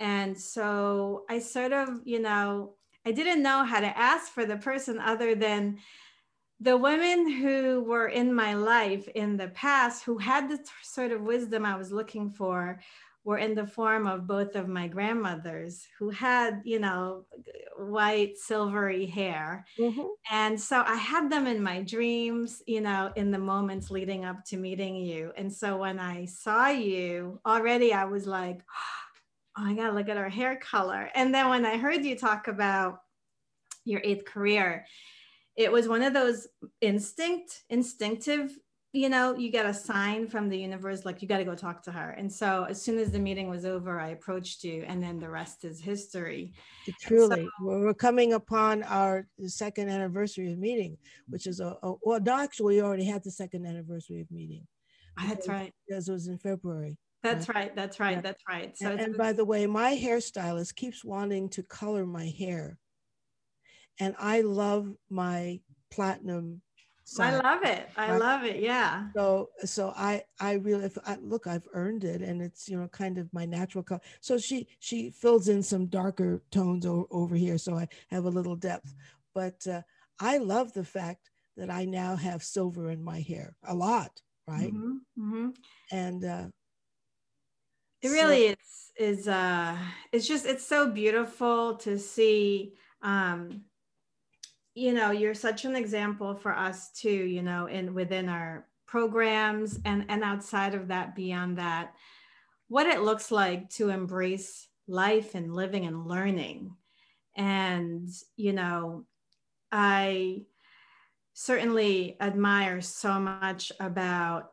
And so i sort of you know i didn't know how to ask for the person other than the women who were in my life in the past who had the sort of wisdom I was looking for were in the form of both of my grandmothers who had, you know, white, silvery hair. Mm-hmm. And so I had them in my dreams, you know, in the moments leading up to meeting you. And so when I saw you already, I was like, oh, I gotta look at her hair color. And then when I heard you talk about your eighth career, it was one of those instinct, instinctive you know, you get a sign from the universe, like you got to go talk to her. And so as soon as the meeting was over, I approached you, and then the rest is history. Truly, so, we're coming upon our second anniversary of meeting, which is a, a well, actually, we already had the second anniversary of meeting. Ah, that's right. Because it was in February. That's right. right. That's right. Yeah. That's right. So, and, and by the way, my hairstylist keeps wanting to color my hair, and I love my platinum I love it. I right? love it. Yeah. So so I I really if I, look I've earned it and it's you know kind of my natural color. So she she fills in some darker tones o- over here so I have a little depth. But uh, I love the fact that I now have silver in my hair a lot, right? Mm-hmm, mm-hmm. And uh, it really so, is is uh it's just it's so beautiful to see um you know you're such an example for us too you know in within our programs and and outside of that beyond that what it looks like to embrace life and living and learning. And you know i certainly admire so much about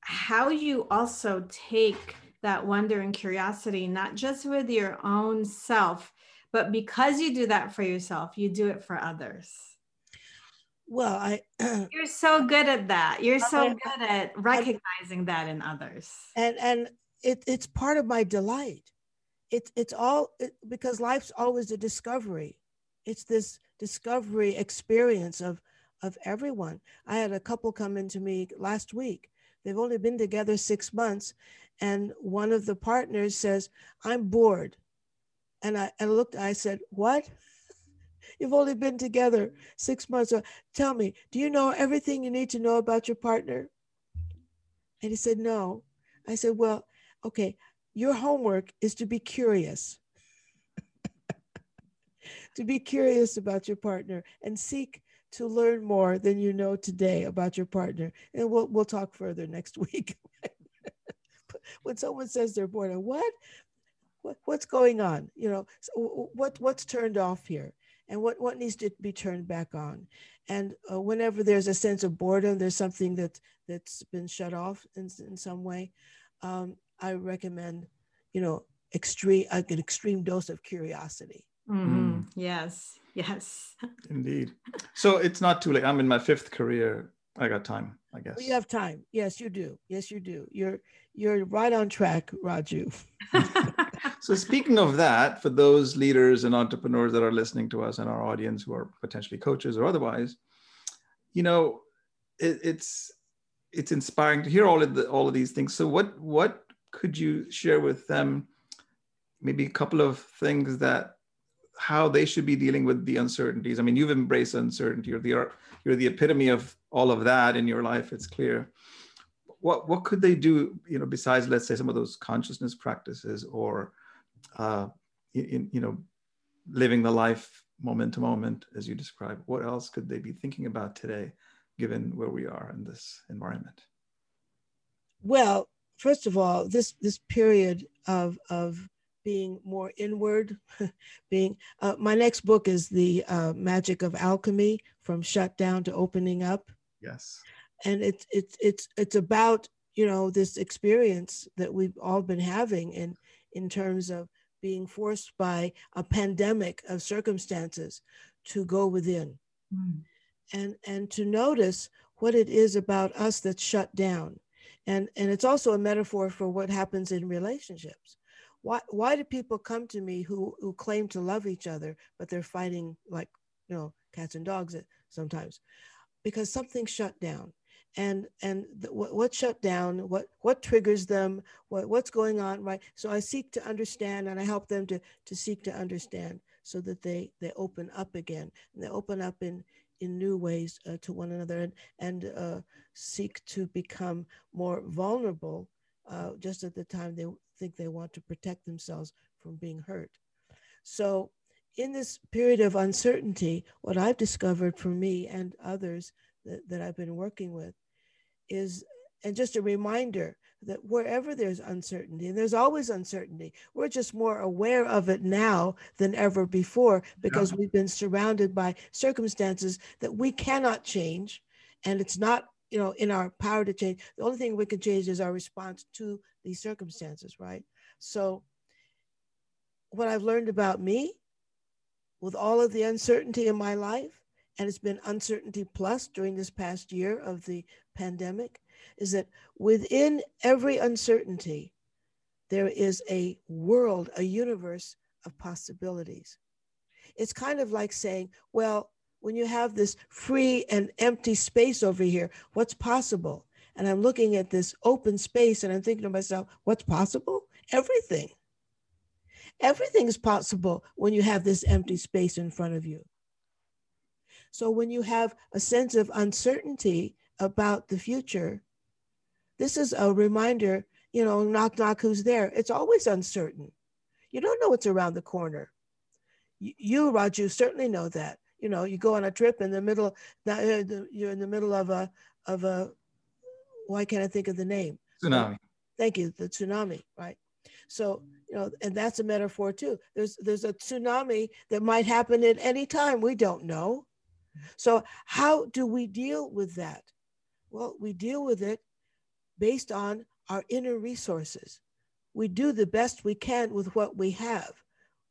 how you also take that wonder and curiosity not just with your own self but because you do that for yourself you do it for others. Well i you're so good at that. You're so I, good at recognizing I, that in others. And and it, it's part of my delight. It's it's all it, because life's always a discovery. It's this discovery experience of of everyone. I had a couple come into me last week. They've only been together six months and one of the partners says i'm bored and I, and looked, I said, What? You've only been together six months. Tell me, do you know everything you need to know about your partner? And he said, No. I said, Well, okay, your homework is to be curious. to be curious about your partner and seek to learn more than you know today about your partner. And we'll, we'll talk further next week. when someone says they're bored, what? What, what's going on? You know, so what what's turned off here, and what what needs to be turned back on? And uh, whenever there's a sense of boredom, there's something that that's been shut off in, in some way. Um, I recommend, you know, extreme like an extreme dose of curiosity. Mm-hmm. Mm. Yes, yes. Indeed. So it's not too late. I'm in my fifth career. I got time, I oh, guess. Well, you have time. Yes, you do. Yes, you do. You're you're right on track, Raju. so speaking of that, for those leaders and entrepreneurs that are listening to us and our audience who are potentially coaches or otherwise, you know, it, it's it's inspiring to hear all of the, all of these things. So what what could you share with them? Maybe a couple of things that how they should be dealing with the uncertainties. I mean, you've embraced uncertainty. You're the you're the epitome of all of that in your life. It's clear what what could they do you know besides let's say some of those consciousness practices or uh, in, you know living the life moment to moment as you describe what else could they be thinking about today given where we are in this environment well first of all this this period of of being more inward being uh, my next book is the uh, magic of alchemy from shutdown to opening up. Yes. And it's it's it's it's about you know this experience that we've all been having in in terms of being forced by a pandemic of circumstances to go within. Mm. and and to notice what it is about us that's shut down. And and it's also a metaphor for what happens in relationships why why do people come to me who who claim to love each other but they're fighting like you know cats and dogs sometimes? Because something shut down. And and the, what, what shut down what what triggers them what what's going on right? So i seek to understand and i help them to to seek to understand so that they they open up again. And they open up in in new ways uh, to one another and and uh, seek to become more vulnerable uh, just at the time they think they want to protect themselves from being hurt so in this period of uncertainty what i've discovered for me and others that, that i've been working with is And just a reminder that wherever there's uncertainty, and there's always uncertainty, we're just more aware of it now than ever before because yeah. we've been surrounded by circumstances that we cannot change. And it's not, you know, in our power to change. The only thing we can change is our response to these circumstances, right? So, what I've learned about me with all of the uncertainty in my life, and it's been uncertainty plus during this past year of the pandemic, is that within every uncertainty, there is a world, a universe of possibilities. It's kind of like saying, well, when you have this free and empty space over here, what's possible? And I'm looking at this open space and I'm thinking to myself, what's possible? Everything. Everything is possible when you have this empty space in front of you. So when you have a sense of uncertainty about the future, this is a reminder, you know, knock, knock, who's there? It's always uncertain. You don't know what's around the corner. You, Raju, certainly know that. You know, you go on a trip in the middle, uh, you're in the middle of a, of a, why can't I think of the name? Tsunami. Thank you, the tsunami, right? So, you know, and that's a metaphor too. There's there's a tsunami that might happen at any time. We don't know. So, how do we deal with that? Well, we deal with it based on our inner resources. We do the best we can with what we have,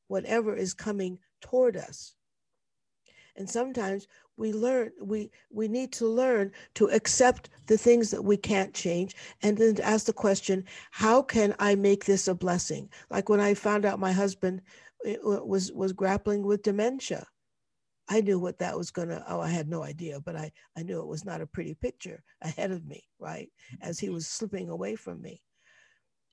whatever is coming toward us. And sometimes we learn, we, we need to learn to accept the things that we can't change and then to ask the question, how can I make this a blessing? Like when I found out my husband eh, was, was grappling with dementia. I knew what that was going to, oh, I had no idea, but I, I knew it was not a pretty picture ahead of me, right? As he was slipping away from me.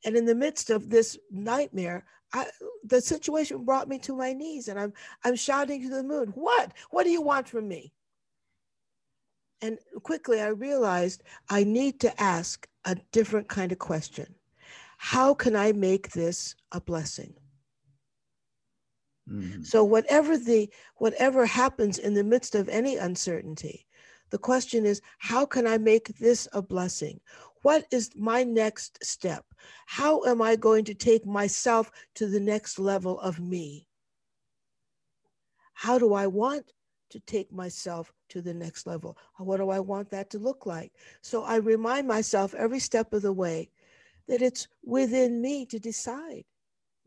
And in the midst of this nightmare, I, the situation brought me to my knees and I'm, I'm shouting to the moon, what? What do you want from me? And quickly I realized I need to ask a different kind of question. How can I make this a blessing? Mm-hmm. So whatever the whatever happens in the midst of any uncertainty, the question is how can I make this a blessing? What is my next step? How am I going to take myself to the next level of me? How do I want to take myself to the next level? What do I want that to look like? So I remind myself every step of the way that it's within me to decide.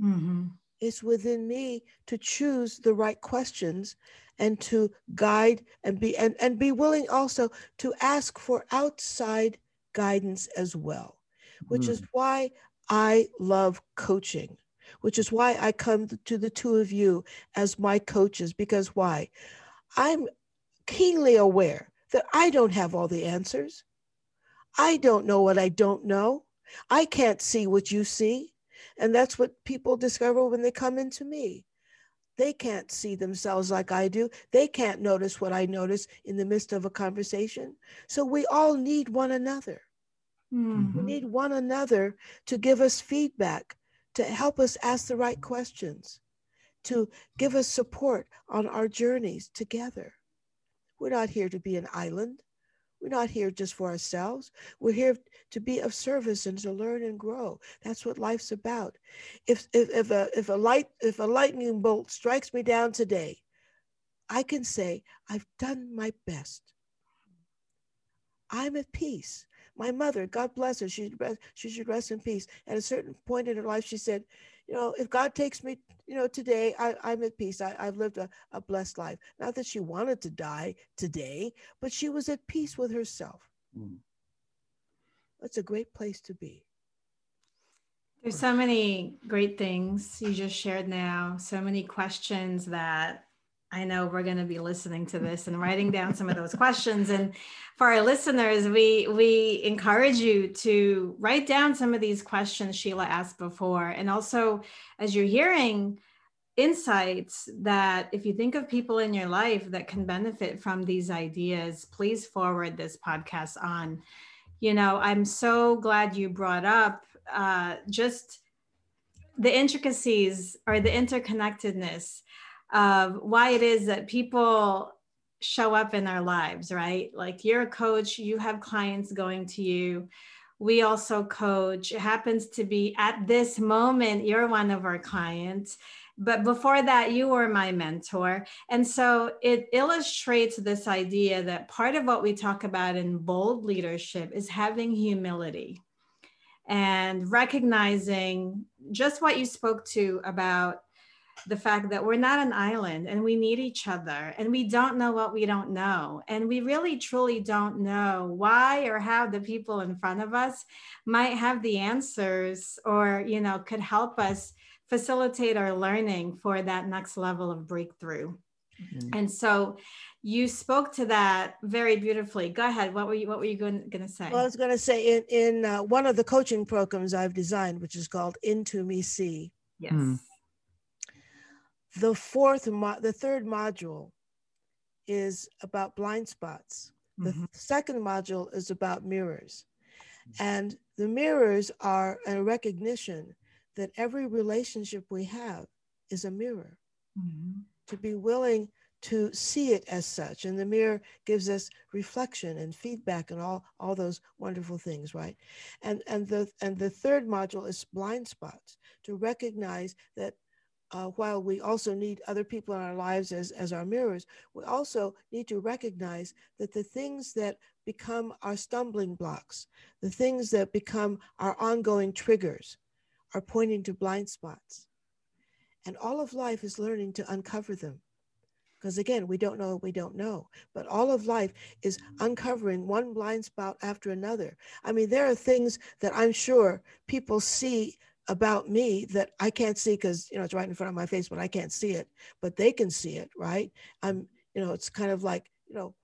Mm-hmm it's within me to choose the right questions and to guide and be and, and be willing also to ask for outside guidance as well which mm. is why i love coaching which is why i come to the two of you as my coaches because why i'm keenly aware that i don't have all the answers i don't know what i don't know i can't see what you see and that's what people discover when they come into me. They can't see themselves like I do. They can't notice what I notice in the midst of a conversation. So we all need one another. Mm-hmm. We need one another to give us feedback, to help us ask the right questions, to give us support on our journeys together. We're not here to be an island. We're not here just for ourselves. We're here to be of service and to learn and grow. That's what life's about. If if, if a if a light if a lightning bolt strikes me down today, I can say I've done my best. I'm at peace. My mother, God bless her, she, she should rest in peace. At a certain point in her life, she said, you know, if God takes me, you know, today, I, am at peace. I, have lived a, a blessed life. Not that she wanted to die today, but she was at peace with herself. Mm. That's a great place to be. There's so many great things you just shared now, so many questions that I know we're going to be listening to this and writing down some of those questions. And for our listeners, we we encourage you to write down some of these questions Sheila asked before, and also as you're hearing insights that if you think of people in your life that can benefit from these ideas, please forward this podcast on. You know, I'm so glad you brought up uh, just the intricacies or the interconnectedness of why it is that people show up in our lives, right? Like you're a coach, you have clients going to you. we also coach. It happens to be at this moment, you're one of our clients. But before that, you were my mentor. And so it illustrates this idea that part of what we talk about in bold leadership is having humility and recognizing just what you spoke to about the fact that we're not an island and we need each other and we don't know what we don't know. And we really truly don't know why or how the people in front of us might have the answers or you know could help us facilitate our learning for that next level of breakthrough. Mm-hmm. and so you spoke to that very beautifully. Go ahead. What were you what were you going, going to say? Well i was going to say in in uh, one of the coaching programs i've designed which is called into me see. Yes. Mm-hmm the fourth, mo- the third module is about blind spots. The mm-hmm. second module is about mirrors. And the mirrors are a recognition that every relationship we have is a mirror. Mm-hmm. To be willing to see it as such. And the mirror gives us reflection and feedback and all, all those wonderful things, right? And and the and the third module is blind spots, to recognize that uh, while we also need other people in our lives as, as our mirrors, we also need to recognize that the things that become our stumbling blocks, the things that become our ongoing triggers, are pointing to blind spots. And all of life is learning to uncover them. Because again, we don't know what we don't know. But all of life is uncovering one blind spot after another. I mean, there are things that I'm sure people see about me that I can't see because you know it's right in front of my face, but I can't see it. But they can see it, right? I'm, you know, it's kind of like, you know,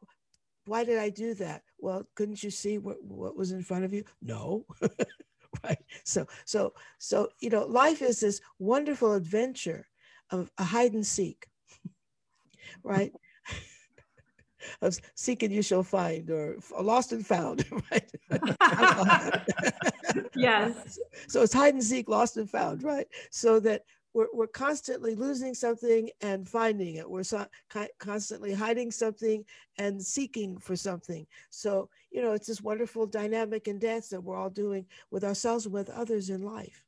why did I do that? Well, couldn't you see what, what was in front of you? No. right. So, so, so, you know, life is this wonderful adventure of a hide and seek, right? Of seeking you shall find or lost and found right? Yes. So it's hide and seek lost and found right? So that we're, we're constantly losing something and finding it. We're so, constantly hiding something and seeking for something. So you know it's this wonderful dynamic and dance that we're all doing with ourselves and with others in life.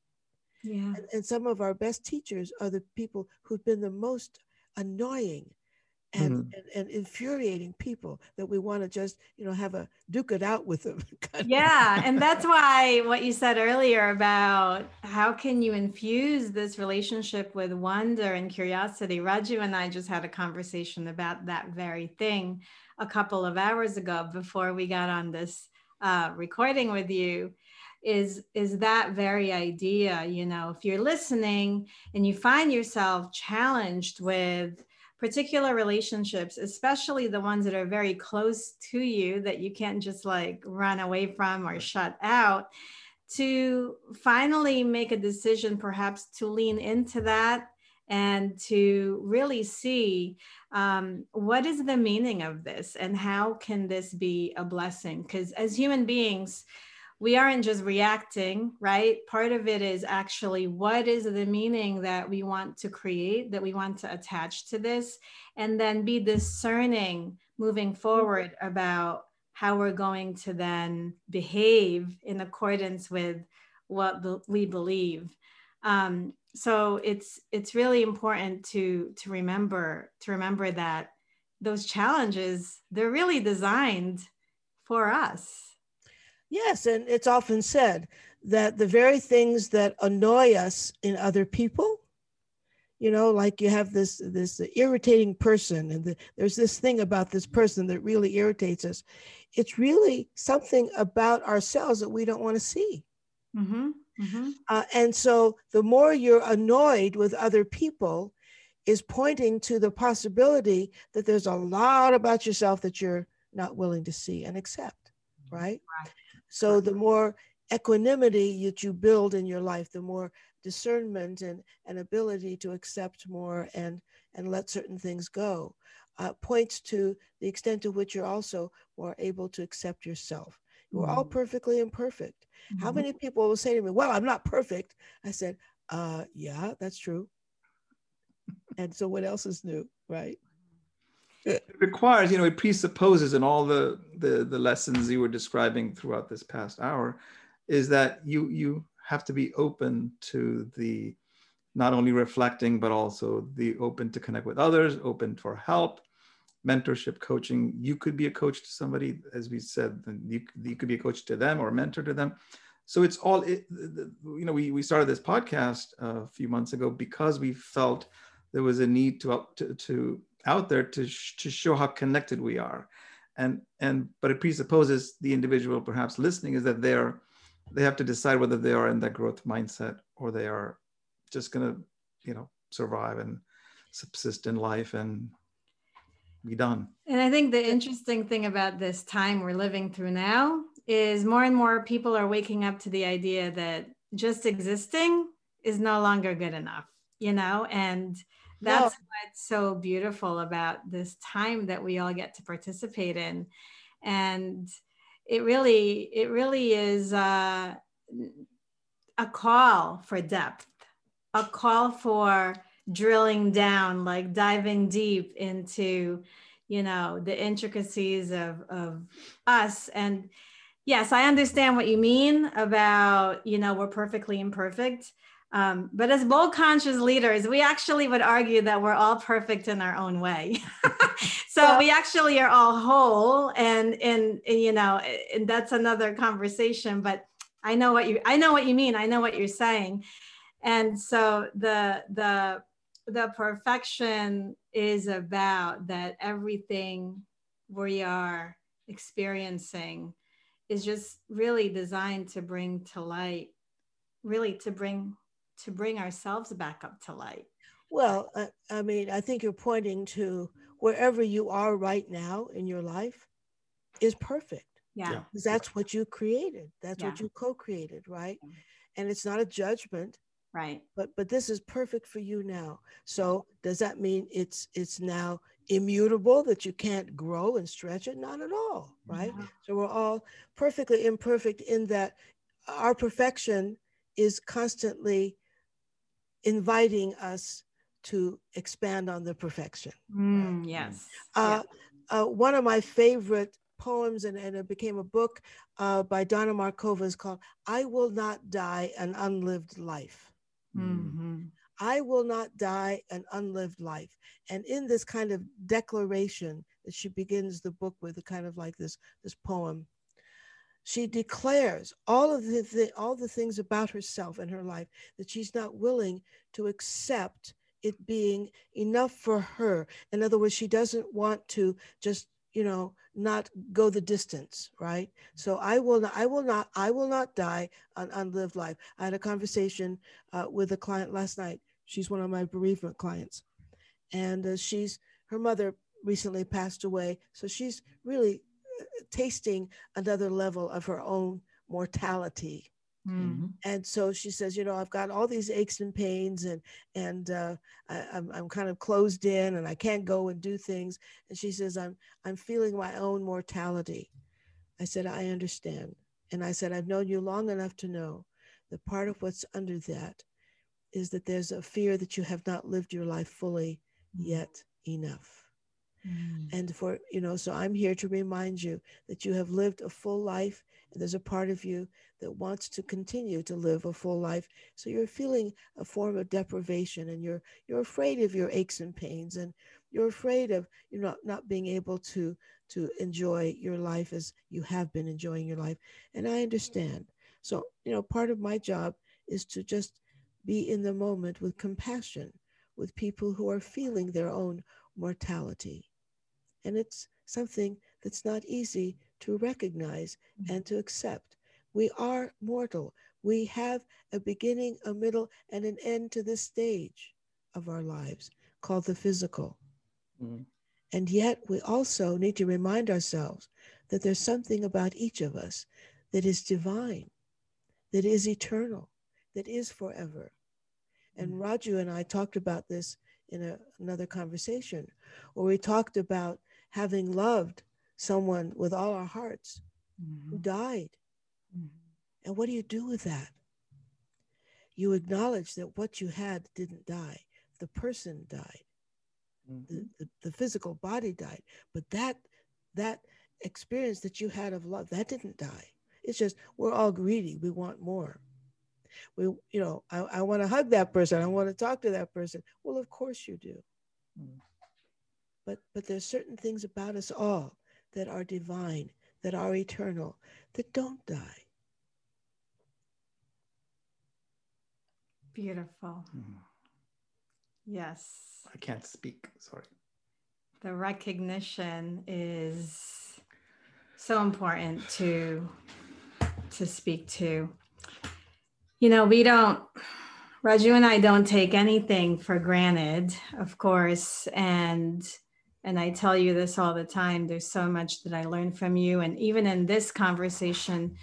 Yeah. And, and some of our best teachers are the people who've been the most annoying and, mm-hmm. and, and infuriating people that we want to just you know have a duke it out with them yeah and that's why what you said earlier about how can you infuse this relationship with wonder and curiosity raju and i just had a conversation about that very thing a couple of hours ago before we got on this uh, recording with you is is that very idea you know if you're listening and you find yourself challenged with particular relationships, especially the ones that are very close to you that you can't just like run away from or shut out, to finally make a decision, perhaps to lean into that and to really see um, what is the meaning of this and how can this be a blessing? Because as human beings, we aren't just reacting, right? Part of it is actually what is the meaning that we want to create, that we want to attach to this, and then be discerning moving forward about how we're going to then behave in accordance with what we believe. Um, so it's it's really important to to remember to remember that those challenges they're really designed for us Yes, and it's often said that the very things that annoy us in other people, you know, like you have this this irritating person, and the, there's this thing about this person that really irritates us. It's really something about ourselves that we don't want to see. Mm-hmm. Mm-hmm. Uh, and so, the more you're annoyed with other people, is pointing to the possibility that there's a lot about yourself that you're not willing to see and accept, right? So the more equanimity that you build in your life, the more discernment and, and ability to accept more and, and let certain things go uh, points to the extent to which you're also more able to accept yourself. We're mm-hmm. all perfectly imperfect. Mm-hmm. How many people will say to me, Well, I'm not perfect? I said, uh, Yeah, that's true. and so what else is new, right? It requires you know it presupposes in all the, the the lessons you were describing throughout this past hour is that you you have to be open to the not only reflecting but also the open to connect with others open for help mentorship coaching. You could be a coach to somebody as we said you, you could be a coach to them or a mentor to them. So it's all it, you know we, we started this podcast uh, a few months ago because we felt there was a need to to, to out there to, sh- to show how connected we are. And and but it presupposes the individual perhaps listening is that they're they have to decide whether they are in that growth mindset or they are just going to you know survive and subsist in life and be done. And i think the interesting thing about this time we're living through now is more and more people are waking up to the idea that just existing is no longer good enough you know and that's no. what's so beautiful about this time that we all get to participate in and it really it really is uh, a call for depth a call for drilling down like diving deep into you know the intricacies of of us and yes i understand what you mean about you know we're perfectly imperfect um, but as bold conscious leaders, we actually would argue that we're all perfect in our own way. so yeah. we actually are all whole, and, and and you know, and that's another conversation. But I know what you I know what you mean. I know what you're saying, and so the the the perfection is about that everything we are experiencing is just really designed to bring to light really to bring to bring ourselves back up to light? Well, I, I mean, I think you're pointing to wherever you are right now in your life is perfect. Yeah. Because that's what you created. That's yeah. what you co-created, right? And it's not a judgment. Right. But but this is perfect for you now. So does that mean it's it's now immutable that you can't grow and stretch it? Not at all, right? Yeah. So we're all perfectly imperfect in that our perfection is constantly inviting us to expand on the perfection. Mm, yes. Uh, yeah. uh, one of my favorite poems, and, and it became a book uh, by Dawna Markova, is called I Will Not Die an Unlived Life. Mm-hmm. I will not die an unlived life. And in this kind of declaration that she begins the book with, a kind of like this, this poem, she declares all of the, the, all the things about herself and her life that she's not willing to accept it being enough for her. In other words she doesn't want to just you know not go the distance right? So i will not i will not i will not die an unlived life. I had a conversation uh, with a client last night. She's one of my bereavement clients. And uh, she's her mother recently passed away. So she's really tasting another level of her own mortality. Mm-hmm. And so she says, you know, I've got all these aches and pains, and and uh, I, am I'm, I'm kind of closed in, and I can't go and do things. And she says, I'm I'm feeling my own mortality. I said, I understand, and I said, I've known you long enough to know that part of what's under that is that there's a fear that you have not lived your life fully mm-hmm. yet enough. Mm. And for, you know, so I'm here to remind you that you have lived a full life and there's a part of you that wants to continue to live a full life. So you're feeling a form of deprivation and you're you're afraid of your aches and pains and you're afraid of you know not being able to to enjoy your life as you have been enjoying your life. And I understand. So, you know, part of my job is to just be in the moment with compassion with people who are feeling their own mortality and it's something that's not easy to recognize mm-hmm. and to accept. We are mortal. We have a beginning, a middle, and an end to this stage of our lives called the physical. Mm-hmm. And yet, we also need to remind ourselves that there's something about each of us that is divine, that is eternal, that is forever. And mm-hmm. Raju and I talked about this in a, another conversation where we talked about having loved someone with all our hearts mm-hmm. who died. Mm-hmm. And what do you do with that? You acknowledge that what you had didn't die, the person died. Mm-hmm. The, the, the physical body died, but that that experience that you had of love that didn't die It's just we're all greedy. We want more. We, you know, I, I want to hug that person. I want to talk to that person. Well, of course you do. Mm. But but there's certain things about us all that are divine, that are eternal, that don't die. Beautiful. Mm. Yes. I can't speak. Sorry. The recognition is so important to to speak to. You know, we don't Raju and I don't take anything for granted, of course, and and I tell you this all the time. There's so much that I learned from you, and even in this conversation,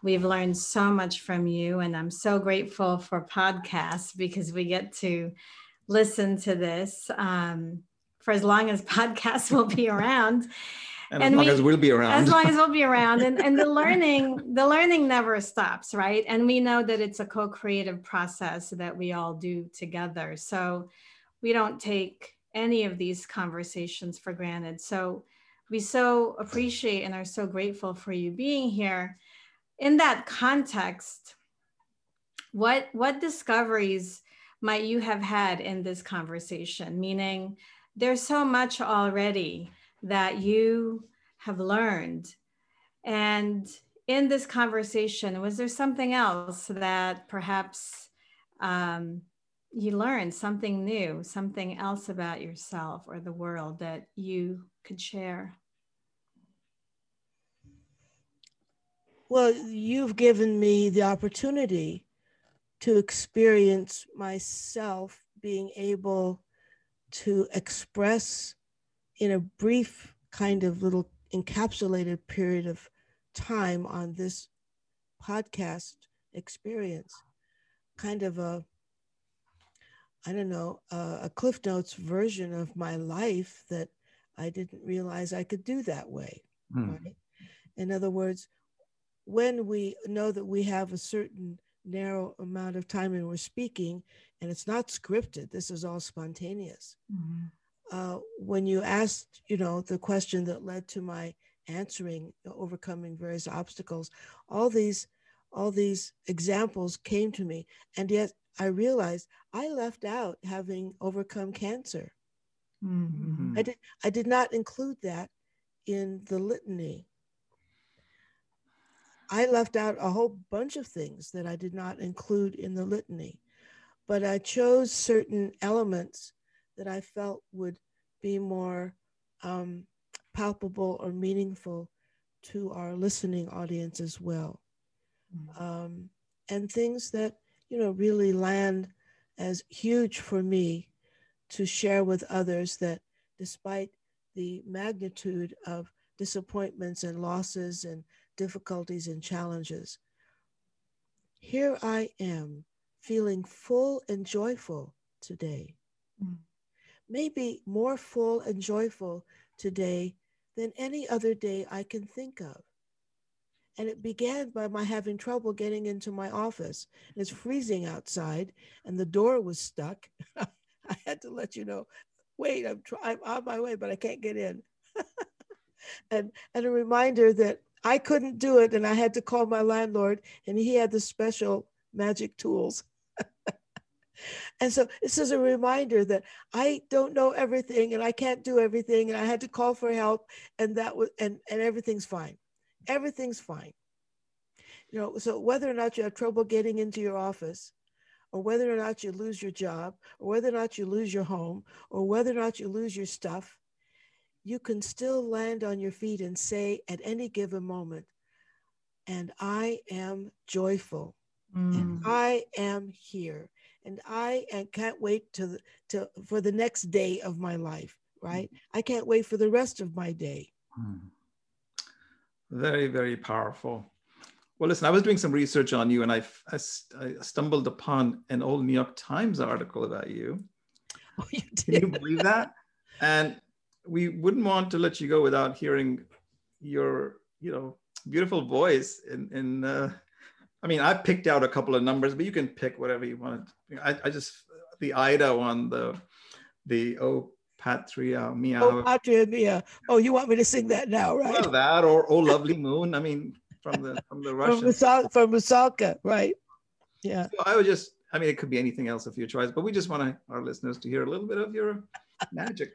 we've learned so much from you. And I'm so grateful for podcasts because we get to listen to this um, for as long as podcasts will be around. and, and, as long we, as we'll be around. As long as we'll be around. And, and the learning, the learning never stops, right? And we know that it's a co-creative process that we all do together. So we don't take any of these conversations for granted. So we so appreciate and are so grateful for you being here. In that context, what what discoveries might you have had in this conversation? Meaning, there's so much already that you have learned. And in this conversation, was there something else that perhaps um, you learned, something new, something else about yourself or the world that you could share? Well, you've given me the opportunity to experience myself being able to express in a brief kind of little encapsulated period of time on this podcast experience kind of a i don't know a, a cliff notes version of my life that i didn't realize i could do that way hmm. right in other words when we know that we have a certain narrow amount of time and we're speaking and it's not scripted this is all spontaneous mm-hmm. uh, when you asked you know the question that led to my answering overcoming various obstacles all these all these examples came to me and yet i realized i left out having overcome cancer mm-hmm. i did i did not include that in the litany I left out a whole bunch of things that I did not include in the litany, but I chose certain elements that I felt would be more um, palpable or meaningful to our listening audience as well. Mm-hmm. Um, and things that, you know, really land as huge for me to share with others that despite the magnitude of disappointments and losses and difficulties and challenges. Here I am feeling full and joyful today. Mm. Maybe more full and joyful today than any other day I can think of. And it began by my having trouble getting into my office. It's freezing outside, and the door was stuck. I had to let you know, wait, I'm, try- I'm on my way, but I can't get in. and, and a reminder that I couldn't do it, and I had to call my landlord, and he had the special magic tools. and so this is a reminder that I don't know everything, and I can't do everything, and I had to call for help, and that was and and everything's fine. Everything's fine. You know, so whether or not you have trouble getting into your office, or whether or not you lose your job, or whether or not you lose your home, or whether or not you lose your stuff, you can still land on your feet and say at any given moment, and I am joyful, mm. and I am here, and I and can't wait to, to for the next day of my life. Right? Mm. I can't wait for the rest of my day. Mm. Very, very powerful. Well, listen, I was doing some research on you, and I, I, I stumbled upon an old New York Times article about you. Oh, you did? Can you believe that? And we wouldn't want to let you go without hearing your, you know, beautiful voice. In, in uh, I mean, I picked out a couple of numbers, but you can pick whatever you want. I, I just the Aida one, the the Oh Patria Mia. Oh Patria Mia. Oh, you want me to sing that now, right? Well, that or Oh Lovely Moon. I mean, from the from the from. Rusal- from Rusalka, right? Yeah. So I would just, I mean, it could be anything else of your choice, but we just want our listeners to hear a little bit of your magic.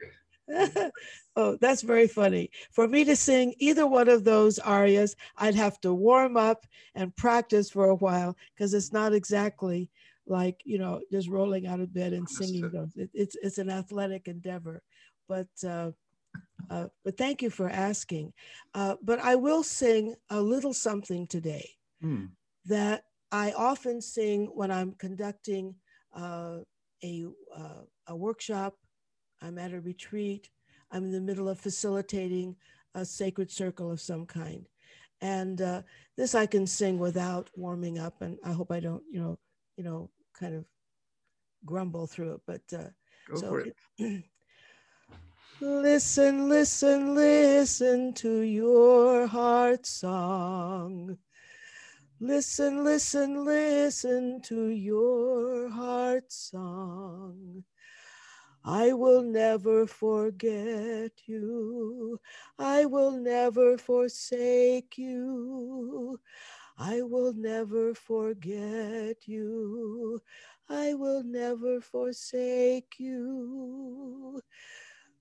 oh, that's very funny. For me to sing either one of those arias, I'd have to warm up and practice for a while because it's not exactly like you know just rolling out of bed and singing those. It, it's it's an athletic endeavor, but. Uh, uh, but thank you for asking. Uh, but I will sing a little something today Hmm. that I often sing when I'm conducting uh, a, uh, a workshop, I'm at a retreat, I'm in the middle of facilitating a sacred circle of some kind. And uh, this I can sing without warming up, and I hope I don't, you know, you know, kind of grumble through it. But uh, Go for it. listen, listen, listen to your heart song. Listen, listen, listen to your heart song. I will never forget you. I will never forsake you. I will never forget you. I will never forsake you.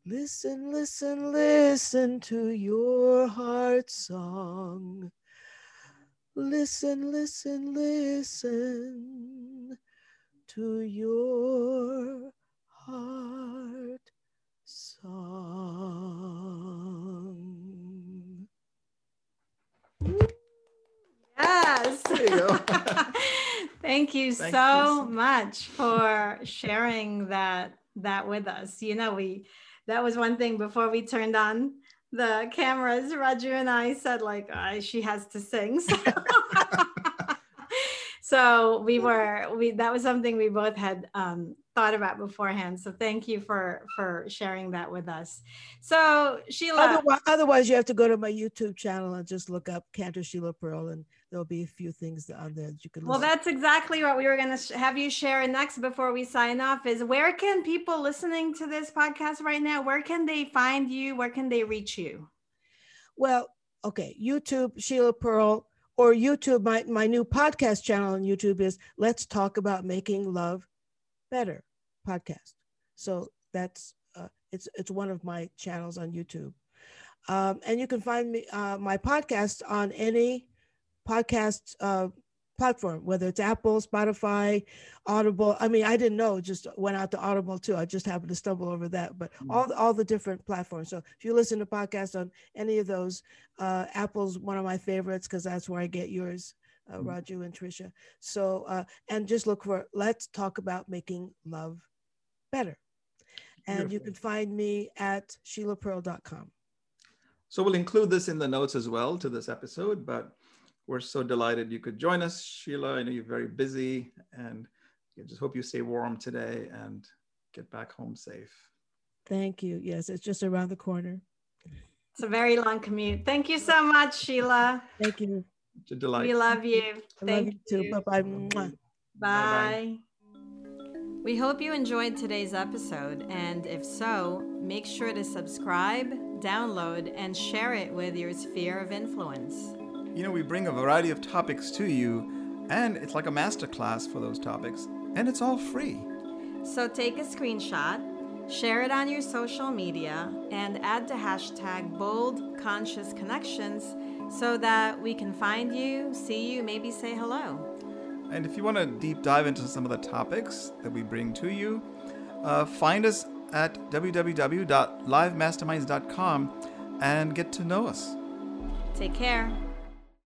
Listen, listen, listen to your heart song. Listen, listen, listen to your heart song. Yes. There you go. Thank you Thank so so much for sharing that that with us. You know, we that was one thing before we turned on the cameras. Raju and I said like, uh, she has to sing. So, so we were we that was something we both had um, thought about beforehand. So thank you for for sharing that with us. So Sheila, Otherwise, otherwise, you have to go to my YouTube channel and just look up Cantor Sheila Pearl, and there'll be a few things on there that you can. Well, listen. that's exactly what we were going to sh- have you share next before we sign off is where can people listening to this podcast right now, where can they find you? Where can they reach you? Well, okay, YouTube Sheila Pearl or YouTube. My my new podcast channel on YouTube is Let's Talk About Making Love Better podcast. So that's uh, it's it's one of my channels on YouTube, um, and you can find me uh, my podcast on any podcast uh, platform, whether it's Apple, Spotify, Audible. I mean, I didn't know; just went out to Audible too. I just happened to stumble over that. But Mm. all all the different platforms. So if you listen to podcasts on any of those, uh, Apple's one of my favorites because that's where I get yours, uh, Mm. Raju and Trisha. So uh, and just look for "Let's Talk About Making Love Better," and you can find me at sheilapearl.com. So we'll include this in the notes as well to this episode, but we're so delighted you could join us, Sheila. I know you're very busy and I just hope you stay warm today and get back home safe. Thank you. Yes, it's just around the corner. It's a very long commute. Thank you so much, Sheila. Thank you. It's a delight. We love you. I Thank love you too. Bye bye. Bye. We hope you enjoyed today's episode, and if so, make sure to subscribe, download, and share it with your sphere of influence. You know, we bring a variety of topics to you, and it's like a masterclass for those topics, and it's all free. So take a screenshot, share it on your social media, and add the hashtag bold conscious connections so that we can find you, see you, maybe say hello. And if you want to deep dive into some of the topics that we bring to you, uh, find us at www.livemasterminds.com and get to know us. Take care.